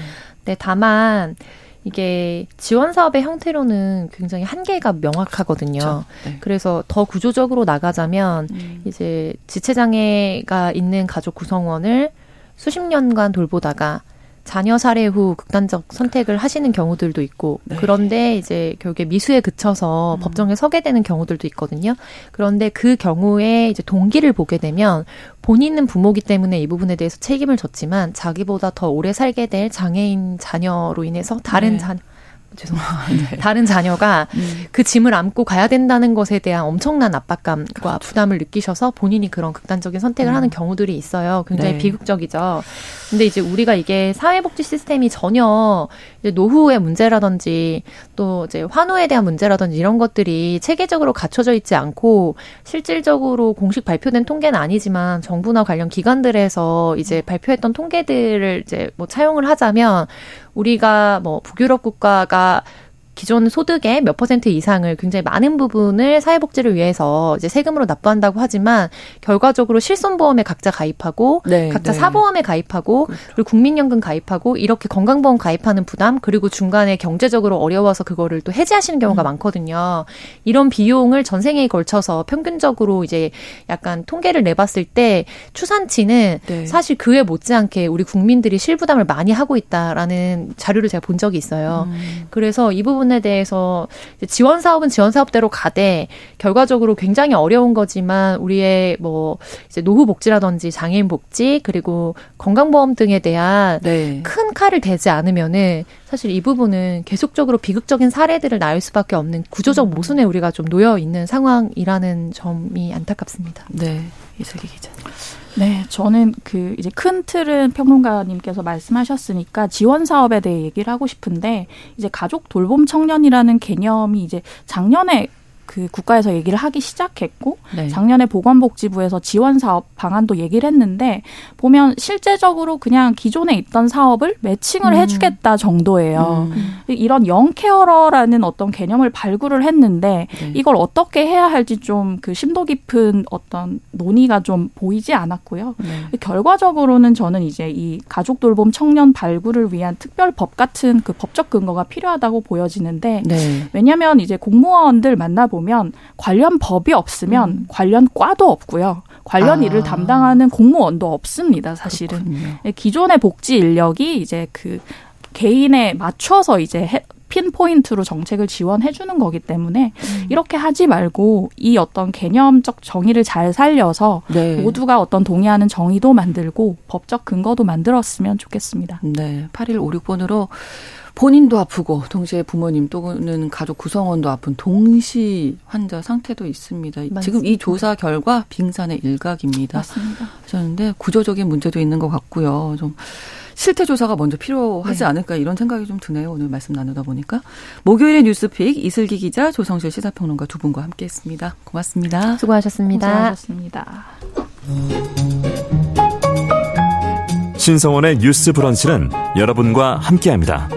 네 다만 이게 지원 사업의 형태로는 굉장히 한계가 명확하거든요. 그렇죠. 네. 그래서 더 구조적으로 나가자면 음. 이제 지체 장애가 있는 가족 구성원을 수십 년간 돌보다가 자녀 살해 후 극단적 선택을 하시는 경우들도 있고 네. 그런데 이제 결국에 미수에 그쳐서 음. 법정에 서게 되는 경우들도 있거든요. 그런데 그 경우에 이제 동기를 보게 되면 본인은 부모기 때문에 이 부분에 대해서 책임을 졌지만 자기보다 더 오래 살게 될 장애인 자녀로 인해서 다른 네. 자녀 죄송합니다. 네. 다른 자녀가 음. 그 짐을 안고 가야 된다는 것에 대한 엄청난 압박감과 그렇죠. 부담을 느끼셔서 본인이 그런 극단적인 선택을 음. 하는 경우들이 있어요. 굉장히 네. 비극적이죠. 근데 이제 우리가 이게 사회복지 시스템이 전혀 이제 노후의 문제라든지 또 이제 환우에 대한 문제라든지 이런 것들이 체계적으로 갖춰져 있지 않고 실질적으로 공식 발표된 통계는 아니지만 정부나 관련 기관들에서 이제 발표했던 통계들을 이제 뭐 차용을 하자면 우리가 뭐 북유럽 국가가 기존 소득의 몇 퍼센트 이상을 굉장히 많은 부분을 사회복지를 위해서 이제 세금으로 납부한다고 하지만 결과적으로 실손보험에 각자 가입하고 네, 각자 네. 사보험에 가입하고 그렇죠. 그리고 국민연금 가입하고 이렇게 건강보험 가입하는 부담 그리고 중간에 경제적으로 어려워서 그거를 또 해지하시는 경우가 음. 많거든요. 이런 비용을 전생에 걸쳐서 평균적으로 이제 약간 통계를 내봤을 때 추산치는 네. 사실 그에 못지않게 우리 국민들이 실부담을 많이 하고 있다라는 자료를 제가 본 적이 있어요. 음. 그래서 이 부분 부분에 대해서 지원 사업은 지원 사업대로 가되 결과적으로 굉장히 어려운 거지만 우리의 뭐 이제 노후 복지라든지 장애인 복지 그리고 건강보험 등에 대한 네. 큰 칼을 대지 않으면은 사실 이 부분은 계속적으로 비극적인 사례들을 낳을 수밖에 없는 구조적 음. 모순에 우리가 좀 놓여 있는 상황이라는 점이 안타깝습니다. 네, 이슬기 기자. 네, 저는 그 이제 큰 틀은 평론가님께서 말씀하셨으니까 지원 사업에 대해 얘기를 하고 싶은데 이제 가족 돌봄 청년이라는 개념이 이제 작년에 그 국가에서 얘기를 하기 시작했고 네. 작년에 보건복지부에서 지원 사업 방안도 얘기를 했는데 보면 실제적으로 그냥 기존에 있던 사업을 매칭을 음. 해주겠다 정도예요. 음. 이런 영케어러라는 어떤 개념을 발굴을 했는데 네. 이걸 어떻게 해야 할지 좀 그 심도 깊은 어떤 논의가 좀 보이지 않았고요. 네. 결과적으로는 저는 이제 이 가족 돌봄 청년 발굴을 위한 특별법 같은 그 법적 근거가 필요하다고 보여지는데 네. 왜냐하면 이제 공무원들 만나보 보면 관련 법이 없으면 음. 관련 과도 없고요. 관련 아. 일을 담당하는 공무원도 없습니다, 사실은. 그렇군요. 예, 기존의 복지 인력이 이제 그 개인에 맞춰서 이제 해, 핀포인트로 정책을 지원해 주는 거기 때문에 음. 이렇게 하지 말고 이 어떤 개념적 정의를 잘 살려서 네. 모두가 어떤 동의하는 정의도 만들고 법적 근거도 만들었으면 좋겠습니다. 네. 8156번으로 본인도 아프고 동시에 부모님 또는 가족 구성원도 아픈 동시 환자 상태도 있습니다. 맞습니다. 지금 이 조사 결과 빙산의 일각입니다. 맞습니다. 하셨는데 구조적인 문제도 있는 것 같고요. 좀 실태 조사가 먼저 필요하지 네. 않을까 이런 생각이 좀 드네요. 오늘 말씀 나누다 보니까 목요일의 뉴스픽 이슬기 기자 조성실 시사평론가 두 분과 함께했습니다. 고맙습니다. 수고하셨습니다. 고생하셨습니다. 신성원의 뉴스 브런치는 여러분과 함께합니다.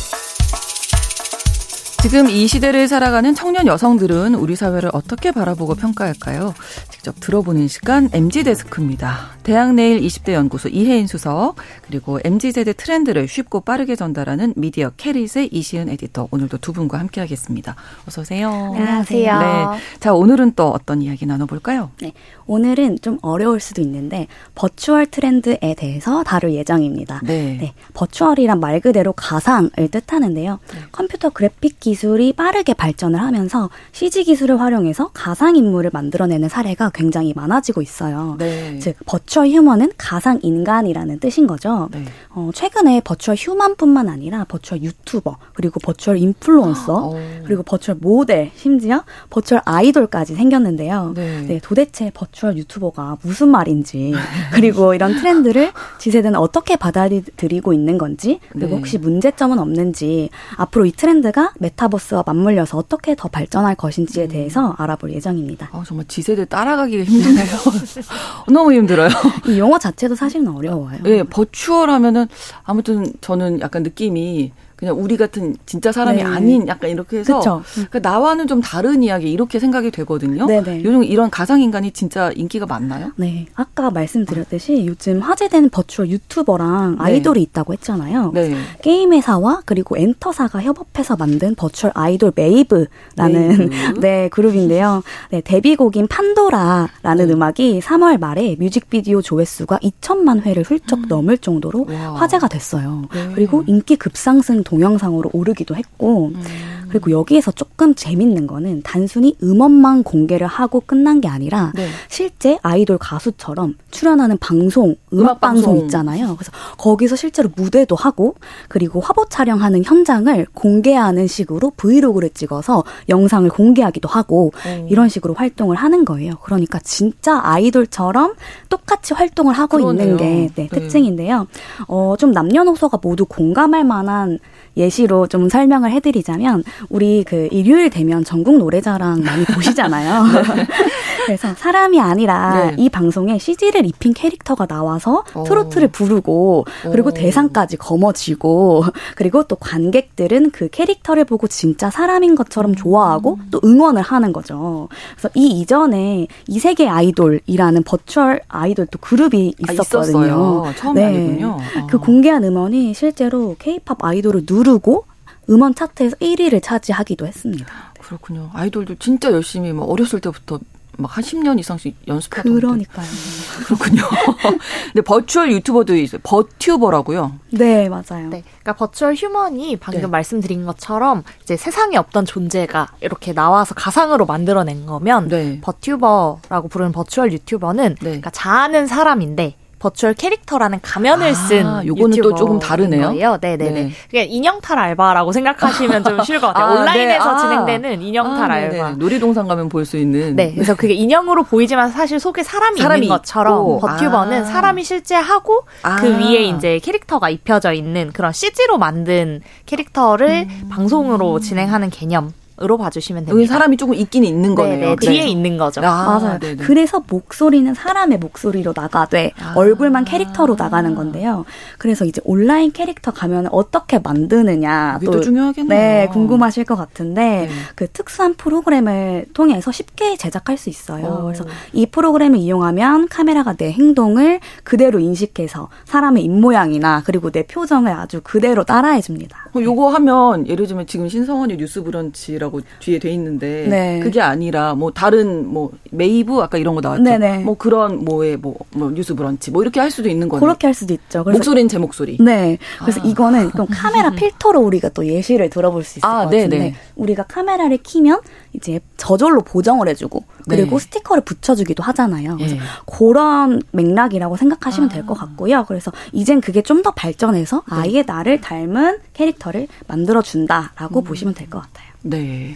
지금 이 시대를 살아가는 청년 여성들은 우리 사회를 어떻게 바라보고 평가할까요? 직접 들어보는 시간 MZ 데스크입니다. 대학 내일 20대 연구소 이혜인 수석 그리고 MZ세대 트렌드를 쉽고 빠르게 전달하는 미디어 캐릿의 이시은 에디터 오늘도 두 분과 함께하겠습니다. 어서 오세요. 안녕하세요. 네. 자 오늘은 또 어떤 이야기 나눠볼까요? 네. 오늘은 좀 어려울 수도 있는데 virtual 트렌드에 대해서 다룰 예정입니다. 네. 네. virtual이란 말 그대로 가상을 뜻하는데요. 네. 컴퓨터 그래픽 기술이 빠르게 발전을 하면서 CG 기술을 활용해서 가상 인물을 만들어내는 사례가 굉장히 많아지고 있어요. 네. 즉 virtual human은 가상 인간이라는 뜻인 거죠. 네. 어, 최근에 virtual human뿐만 아니라 virtual 유튜버 그리고 virtual 인플루언서 아, 그리고 virtual 모델 심지어 버추얼 아이돌까지 생겼는데요. 네. 네, 도대체 버추얼 유튜버가 무슨 말인지 <laughs> 그리고 이런 트렌드를 지세대는 어떻게 받아들이고 있는 건지 그리고 네. 혹시 문제점은 없는지 앞으로 이 트렌드가 메타버스와 맞물려서 어떻게 더 발전할 것인지에 음. 대해서 알아볼 예정입니다. 아, 정말 지세대 따라가 기가 힘드네요. <laughs> 너무 힘들어요. 이 용어 자체도 사실은 어려워요. 네, 버추얼 하면은 아무튼 저는 약간 느낌이 그냥 우리 같은 진짜 사람이 네. 아닌 약간 이렇게 해서 그러니까 나와는 좀 다른 이야기 이렇게 생각이 되거든요. 네네. 요즘 이런 가상 인간이 진짜 인기가 많나요? 네, 아까 말씀드렸듯이 요즘 화제된 virtual 유튜버랑 네. 아이돌이 있다고 했잖아요. 네. 게임 회사와 그리고 엔터사가 협업해서 만든 virtual 아이돌 메이브라는 메이브. <laughs> 네 그룹인데요. 네, 데뷔곡인 판도라라는 네. 음악이 3월 말에 뮤직비디오 조회수가 2천만 회를 훌쩍 음. 넘을 정도로 와. 화제가 됐어요. 네. 그리고 인기 급상승 동영상으로 오르기도 했고 음. 그리고 여기에서 조금 재밌는 거는 단순히 음원만 공개를 하고 끝난 게 아니라 네. 실제 아이돌 가수처럼 출연하는 방송, 음악, 방송 있잖아요. 그래서 거기서 실제로 무대도 하고 그리고 화보 촬영하는 현장을 공개하는 식으로 브이로그를 찍어서 영상을 공개하기도 하고 오. 이런 식으로 활동을 하는 거예요. 그러니까 진짜 아이돌처럼 똑같이 활동을 하고 그러네요. 있는 게 네, 네. 특징인데요. 어, 좀 남녀노소가 모두 공감할 만한 예시로 좀 설명을 해드리자면 우리 그 일요일 되면 전국 노래자랑 많이 보시잖아요. <laughs> <laughs> 네. 그래서 사람이 아니라 네. 이 방송에 CG를 입힌 캐릭터가 나와서 오. 트로트를 부르고 그리고 오. 대상까지 거머쥐고 <laughs> 그리고 또 관객들은 그 캐릭터를 보고 진짜 사람인 것처럼 좋아하고 음. 또 응원을 하는 거죠. 그래서 이 이전에 이세계 아이돌이라는 버추얼 아이돌 또 그룹이 아, 있었거든요. 아, 처음 네. 아니군요. 아. 그 공개한 음원이 실제로 케이팝 아이돌을 누르고 음원 차트에서 1위를 차지하기도 했습니다. 그렇군요. 아이돌들 진짜 열심히 뭐 어렸을 때부터 막 한 10년 이상씩 연습하고 그러니까요. <laughs> 그렇군요. 근데 virtual 유튜버도 있어요. 버튜버라고요. 네, 맞아요. 네. 그러니까 virtual human이 방금 네. 말씀드린 것처럼 이제 세상에 없던 존재가 이렇게 나와서 가상으로 만들어낸 거면 네. 버튜버라고 부르는 virtual 유튜버는 네. 그러니까 자아는 사람인데 virtual 캐릭터라는 가면을 아, 쓴 요거는 또 조금 다르네요. 거예요. 네네네. 네. 그냥 인형탈 알바라고 생각하시면 좀 쉬울 것 같아요. <laughs> 아, 온라인에서 네. 아. 진행되는 인형탈 아, 알바. 놀이동산 가면 볼 수 있는. 네. 그래서 그게 인형으로 보이지만 사실 속에 사람이, 사람이 있는 것처럼 있고. 버튜버는 아. 사람이 실제 하고 그 아. 위에 이제 캐릭터가 입혀져 있는 그런 CG로 만든 캐릭터를 음. 방송으로 진행하는 개념. 으로 봐주시면 됩니다. 여기 사람이 조금 있긴 있는 거네요. 네네, 뒤에 있는 거죠. 아, 맞아요. 네네. 그래서 목소리는 사람의 목소리로 나가되 아. 얼굴만 캐릭터로 나가는 건데요. 그래서 이제 온라인 캐릭터 가면 어떻게 만드느냐 또 중요하겠네요. 네, 궁금하실 것 같은데 네. 그 특수한 프로그램을 통해서 쉽게 제작할 수 있어요. 오. 그래서 이 프로그램을 이용하면 카메라가 내 행동을 그대로 인식해서 사람의 입 모양이나 그리고 내 표정을 아주 그대로 따라해 줍니다. 요거 하면 예를 들면 지금 신성원이 뉴스 브런치라고 라고 뒤에 돼 있는데 네. 그게 아니라 뭐 다른 뭐 메이브 아까 이런 거 나왔죠. 네네. 뭐 그런 뭐의 뭐, 뭐 뉴스 브런치 뭐 이렇게 할 수도 있는 거네. 그렇게 할 수도 있죠. 목소리는 제 목소리. 네. 그래서 아. 이거는 그럼 <laughs> 카메라 필터로 우리가 또 예시를 들어볼 수 있을 아, 것 같은데 네네. 우리가 카메라를 키면 이제 저절로 보정을 해주고 그리고 네. 스티커를 붙여주기도 하잖아요. 그래서 네. 그런 맥락이라고 생각하시면 아. 될것 같고요. 그래서 이젠 그게 좀 더 발전해서 네. 아예 나를 닮은 캐릭터를 만들어 준다라고 음. 보시면 될 것 같아요. 네.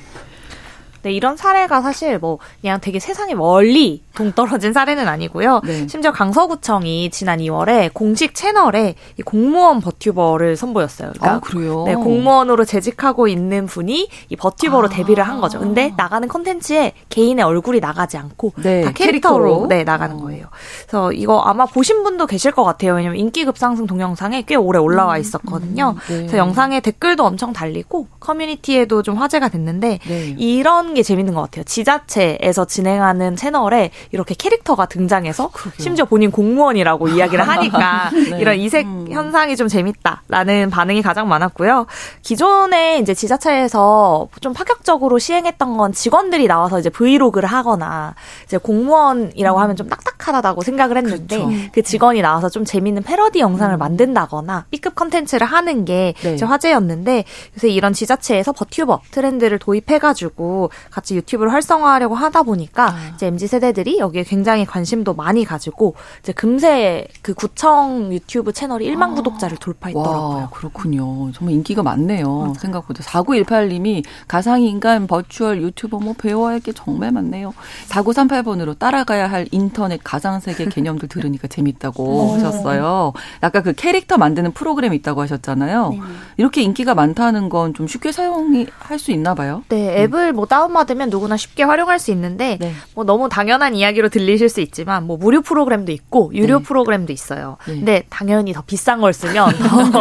네, 이런 사례가 사실 뭐 그냥 되게 세상에 멀리 동떨어진 사례는 아니고요. 네. 심지어 강서구청이 지난 2월에 공식 채널에 이 공무원 버튜버를 선보였어요. 그러니까 아, 그래요? 네, 공무원으로 재직하고 있는 분이 이 버튜버로 아. 데뷔를 한 거죠. 근데 나가는 콘텐츠에 개인의 얼굴이 나가지 않고 네, 다 캐릭터로, 캐릭터로, 네, 나가는 거예요. 그래서 이거 아마 보신 분도 계실 것 같아요. 왜냐면 인기 급 상승 동영상에 꽤 오래 올라와 음, 있었거든요. 음, 네. 그래서 영상에 댓글도 엄청 달리고 커뮤니티에도 좀 화제가 됐는데 네. 이런 게 재밌는 것 같아요. 지자체에서 진행하는 채널에 이렇게 캐릭터가 등장해서 그러게요. 심지어 본인 공무원이라고 이야기를 <laughs> 하니까 네. 이런 이색 음. 현상이 좀 재밌다라는 반응이 가장 많았고요. 기존에 이제 지자체에서 좀 파격적으로 시행했던 건 직원들이 나와서 이제 브이로그를 하거나 이제 공무원이라고 음. 하면 좀 딱딱하다고 생각을 했는데 그렇죠. 그 직원이 나와서 좀 재밌는 패러디 영상을 음. 만든다거나 B급 컨텐츠를 하는 게 네. 화제였는데 요새 이런 지자체에서 버튜버 트렌드를 도입해가지고 같이 유튜브를 활성화하려고 하다 보니까 아. 이제 MZ 세대들이 여기에 굉장히 관심도 많이 가지고 이제 금세 그 구청 유튜브 채널이 1만 아. 구독자를 돌파했더라고요. 와, 그렇군요. 정말 인기가 많네요. 맞아요. 생각보다 4918님이 가상인간 virtual 유튜버 뭐 배워야 할 게 정말 많네요. 4938번으로 따라가야 할 인터넷 가상세계 개념들 들으니까 재밌다고 하셨어요. 아까 그 캐릭터 만드는 프로그램이 있다고 하셨잖아요. 네 이렇게 인기가 많다는 건 좀 쉽게 사용이 할 수 있나 봐요. 네, 앱을 뭐 다운 받으면 누구나 쉽게 활용할 수 있는데 네. 뭐 너무 당연한 이야기로 들리실 수 있지만 뭐 무료 프로그램도 있고 유료 네. 프로그램도 있어요. 네. 근데 당연히 더 비싼 걸 쓰면 <laughs>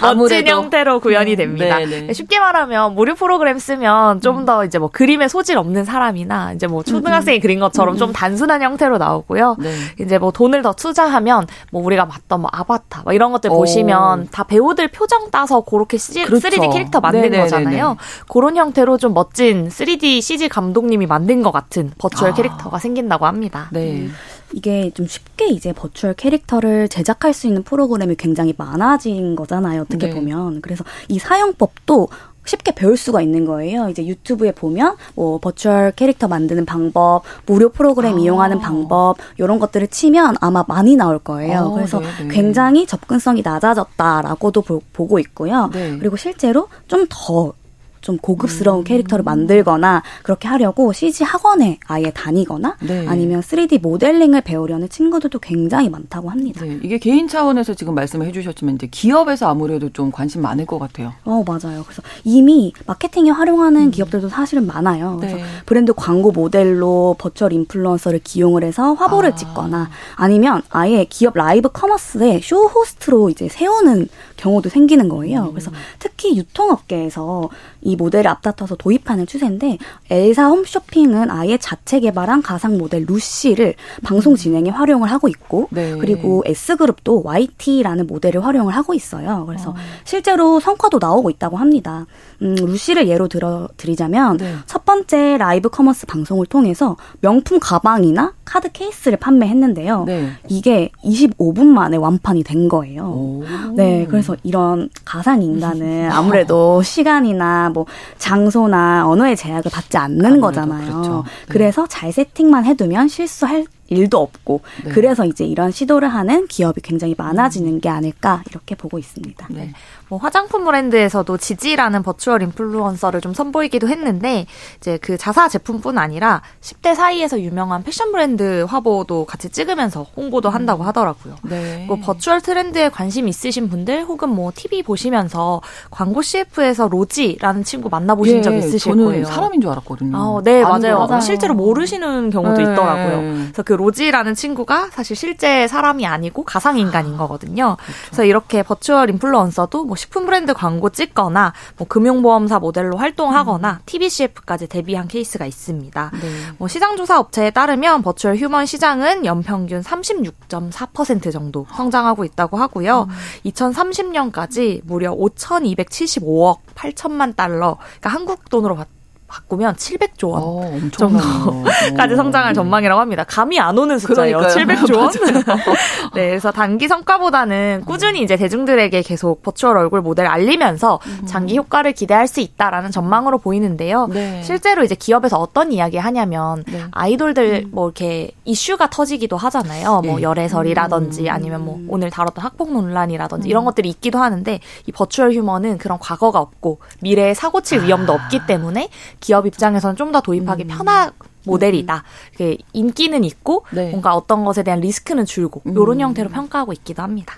더 멋진 형태로 구현이 네. 됩니다. 네, 네. 쉽게 말하면 무료 프로그램 쓰면 좀더 음. 이제 뭐 그림에 소질 없는 사람이나 이제 뭐 초등학생이 음. 그린 것처럼 음. 좀 단순한 형태로 나오고요. 이제 뭐 돈을 더 투자하면 뭐 우리가 봤던 뭐 아바타 뭐 이런 것들 오. 보시면 다 배우들 표정 따서 그렇게 그렇죠. 3D 캐릭터 만든. 거잖아요. 그런 형태로 좀 멋진 3D CG 감독님이 만든 것 같은 virtual 아. 캐릭터가 생긴다고 합니다. 네. 음. 이게 좀 쉽게 이제 virtual 캐릭터를 제작할 수 있는 프로그램이 굉장히 많아진 거잖아요. 어떻게 네. 보면. 그래서 이 사용법도 쉽게 배울 수가 있는 거예요. 이제 유튜브에 보면 뭐 virtual 캐릭터 만드는 방법, 무료 프로그램 아. 이용하는 방법 이런 것들을 치면 아마 많이 나올 거예요. 아, 그래서 네네. 네. 굉장히 접근성이 낮아졌다라고도 보, 고 있고요. 네. 그리고 실제로 좀 더 좀 고급스러운 음. 캐릭터를 만들거나 그렇게 하려고 CG 학원에 아예 다니거나 네. 아니면 3D 모델링을 배우려는 친구들도 굉장히 많다고 합니다. 네. 이게 개인 차원에서 지금 말씀을 해주셨지만 이제 기업에서 아무래도 좀 관심 많을 것 같아요. 어 맞아요. 그래서 이미 마케팅에 활용하는 음. 기업들도 사실은 많아요. 그래서 네. 브랜드 광고 모델로 버추얼 인플루언서를 기용을 해서 화보를 아. 찍거나 아니면 아예 기업 live commerce에 쇼 호스트로 이제 세우는 경우도 생기는 거예요. 음. 그래서 특히 유통업계에서 이이 모델을 앞다퉈서 도입하는 추세인데 L사 홈쇼핑은 아예 자체 개발한 가상 모델 루시를 방송 진행에 활용을 하고 있고 네. 그리고 S그룹도 YT라는 모델을 활용을 하고 있어요. 그래서 어. 실제로 성과도 나오고 있다고 합니다. 음, 루시를 예로 들어 드리자면 네. 첫 번째 live commerce 방송을 통해서 명품 가방이나 카드 케이스를 판매했는데요. 네. 이게 25분 만에 완판이 된 거예요. 오. 네, 그래서 이런 가상 인간은 <laughs> 아무래도 시간이나 뭐 장소나 언어의 제약을 받지 않는 거잖아요. 그렇죠. 네. 그래서 잘 세팅만 해두면 실수할 일도 없고 네. 그래서 이제 이런 시도를 하는 기업이 굉장히 많아지는 게 아닐까 이렇게 보고 있습니다. 네. 뭐 화장품 브랜드에서도 지지라는 버추얼 인플루언서를 좀 선보이기도 했는데 이제 그 자사 제품뿐 아니라 10대 사이에서 유명한 패션 브랜드 화보도 같이 찍으면서 홍보도 한다고 하더라고요. 네. 뭐 버추얼 트렌드에 관심 있으신 분들 혹은 뭐 TV 보시면서 광고 CF에서 로지라는 친구 만나보신 예, 적 있으실 저는 거예요. 사람인 줄 알았거든요. 아, 네 맞아요. 맞아요. 실제로 모르시는 경우도 네. 있더라고요. 그래서 그 로지라는 친구가 사실 실제 사람이 아니고 가상 인간인 거거든요. 그렇죠. 그래서 이렇게 virtual influencer도 뭐 식품 브랜드 광고 찍거나 뭐 금융보험사 모델로 활동하거나 음. TV CF까지 데뷔한 케이스가 있습니다. 네. 뭐 시장 조사 업체에 따르면 virtual human 시장은 연평균 36.4% 정도 성장하고 있다고 하고요. 음. 2030년까지 무려 5,275억 8천만 달러, 그러니까 한국 돈으로 봤 바꾸면 700조 원 어, 정도까지 성장할 전망이라고 합니다. 감이 안 오는 숫자예요. 그러니까요. 700조 <laughs> 원. <laughs> 네, 그래서 단기 성과보다는 꾸준히 이제 대중들에게 계속 버추얼 얼굴 모델을 알리면서 음. 장기 효과를 기대할 수 있다라는 전망으로 보이는데요. 네. 실제로 이제 기업에서 어떤 이야기 하냐면 네. 아이돌들 음. 뭐 이렇게 이슈가 터지기도 하잖아요. 뭐 네. 열애설이라든지 음. 아니면 뭐 오늘 다뤘던 학폭 논란이라든지 이런 것들이 있기도 하는데 이 virtual human은 그런 과거가 없고 미래에 사고 칠 위험도 아. 없기 때문에 기업 입장에서는 좀 더 도입하기 음. 편한 모델이다. 음. 인기는 있고 네. 뭔가 어떤 것에 대한 리스크는 줄고 음. 이런 형태로 평가하고 있기도 합니다.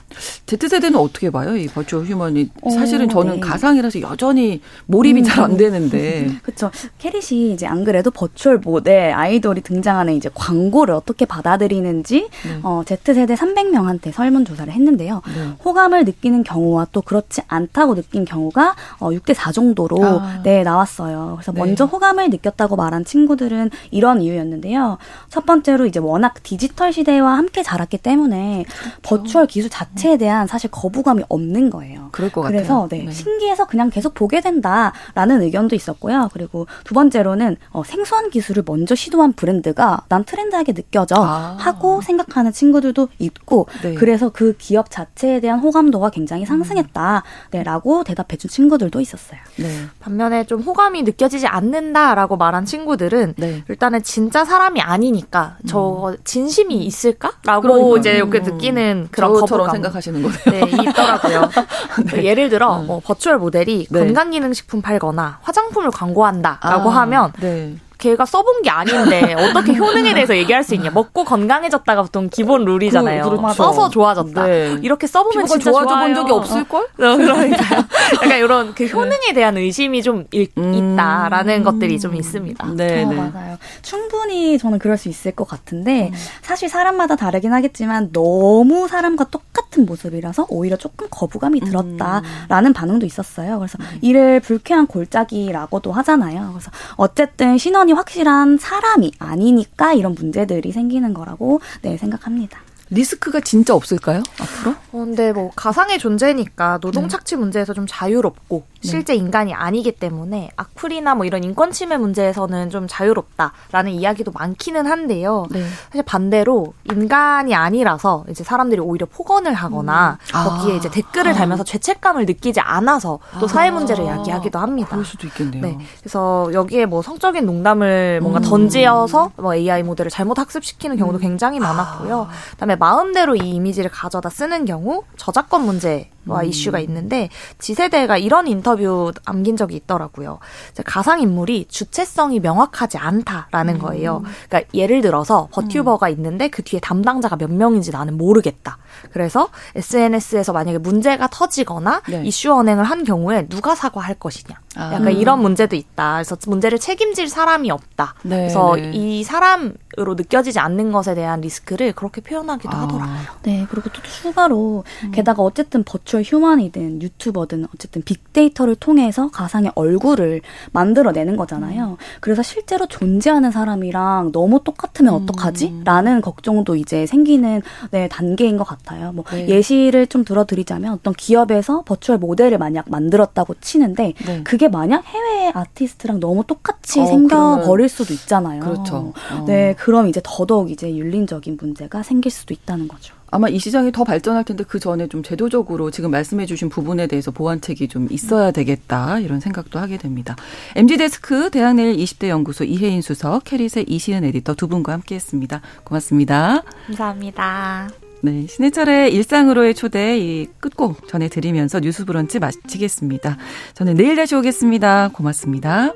Z세대는 어떻게 봐요? 이 virtual human이 사실은 어, 저는 네. 가상이라서 여전히 몰입이 음. 잘 안 되는데. <laughs> 그렇죠. 캐릿이 이제 안 그래도 virtual 모델 아이돌이 등장하는 이제 광고를 어떻게 받아들이는지 네. 어, Z세대 300명한테 설문 조사를 했는데요. 네. 호감을 느끼는 경우와 또 그렇지 않다고 느낀 경우가 어, 6대 4 정도로 아. 네, 나왔어요. 그래서 네. 먼저 호감을 느꼈다고 말한 친구들은 이런 이유였는데요. 첫 번째로 이제 워낙 디지털 시대와 함께 자랐기 때문에 그렇죠. 버추얼 기술 자체에 대한 사실 거부감이 없는 거예요. 그럴 것 그래서 같아요. 네, 네. 신기해서 그냥 계속 보게 된다라는 의견도 있었고요. 그리고 두 번째로는 어, 생소한 기술을 먼저 시도한 브랜드가 난 트렌드하게 느껴져 아. 하고 생각하는 친구들도 있고 네. 그래서 그 기업 자체에 대한 호감도가 굉장히 상승했다라고 음. 대답해준 친구들도 있었어요. 네. 반면에 좀 호감이 느껴지지 않는다라고 말한 친구들은 네. 일단은 진짜 사람이 아니니까 저 음. 진심이 있을까라고 그러니까. 이제 이렇게 음. 느끼는 그런 거부감 생각하시는 거네요. 네, 있더라고요. <laughs> 네. 예를 들어 음. 뭐 버추얼 모델이 네. 건강기능식품 팔거나 화장품을 광고한다라고 아, 하면 네. 걔가 써본 게 아닌데 어떻게 효능에 대해서 얘기할 수 있냐? 먹고 건강해졌다가 보통 기본 룰이잖아요. 그, 그렇죠. 써서 좋아졌다. 네. 이렇게 써보면 진짜 좋아져 좋아요. 본 적이 없을 걸? 어, 그러니까 약간 이런 그 효능에 대한 의심이 좀 음. 있다라는 것들이 좀 있습니다. 네, 어, 네. 맞아요. 충분히 저는 그럴 수 있을 것 같은데 음. 사실 사람마다 다르긴 하겠지만 너무 사람과 똑같은 모습이라서 오히려 조금 거부감이 음. 들었다라는 음. 반응도 있었어요. 그래서 음. 이를 불쾌한 골짜기라고도 하잖아요. 그래서 어쨌든 신원이 확실한 사람이 아니니까 이런 문제들이 생기는 거라고 네, 생각합니다. 리스크가 진짜 없을까요? 앞으로? 어, 근데 뭐 가상의 존재니까 노동 네. 착취 문제에서 좀 자유롭고 네. 실제 인간이 아니기 때문에 악플이나 뭐 이런 인권 침해 문제에서는 좀 자유롭다라는 이야기도 많기는 한데요. 네. 사실 반대로 인간이 아니라서 이제 사람들이 오히려 폭언을 하거나 음. 거기에 아. 이제 댓글을 아. 달면서 죄책감을 느끼지 않아서 또 아. 사회 문제를 야기하기도 합니다. 그럴 수도 있겠네요. 네. 그래서 여기에 뭐 성적인 농담을 뭔가 음. 던지어서 뭐 AI 모델을 잘못 학습시키는 경우도 음. 굉장히 많았고요. 아. 그다음에 마음대로 이 이미지를 가져다 쓰는 경우 저작권 문제 와 음. 이슈가 있는데 지세대가 이런 인터뷰 남긴 적이 있더라고요. 가상 인물이 주체성이 명확하지 않다라는 음. 거예요. 그러니까 예를 들어서 버튜버가 음. 있는데 그 뒤에 담당자가 몇 명인지 나는 모르겠다. 그래서 SNS에서 만약에 문제가 터지거나 네. 이슈 언행을 한 경우에 누가 사과할 것이냐. 아. 약간 이런 문제도 있다. 그래서 문제를 책임질 사람이 없다. 네, 그래서 네. 이 사람으로 느껴지지 않는 것에 대한 리스크를 그렇게 표현하기도 아. 하더라고요. 네, 그리고 또 추가로 음. 게다가 어쨌든 버추 얼 휴먼이든 유튜버든 어쨌든 빅데이터를 통해서 가상의 얼굴을 만들어내는 거잖아요. 음. 그래서 실제로 존재하는 사람이랑 너무 똑같으면 음. 어떡하지? 라는 걱정도 이제 생기는 네, 단계인 것 같아요. 뭐 네. 예시를 좀 들어드리자면 어떤 기업에서 버추얼 모델을 만약 만들었다고 치는데 네. 그게 만약 해외 아티스트랑 너무 똑같이 어, 생겨버릴 수도 있잖아요. 그렇죠. 어. 네, 그럼 이제 더더욱 이제 윤리적인 문제가 생길 수도 있다는 거죠. 아마 이 시장이 더 발전할 텐데 그 전에 좀 제도적으로 지금 말씀해 주신 부분에 대해서 보완책이 좀 있어야 되겠다 이런 생각도 하게 됩니다. MG 데스크 대학내일 20대 연구소 이혜인 수석, 캐리의 이시은 에디터 두 분과 함께 했습니다. 고맙습니다. 감사합니다. 네, 신해철의 일상으로의 초대 이 끝곡 전해드리면서 뉴스 브런치 마치겠습니다. 저는 내일 다시 오겠습니다. 고맙습니다.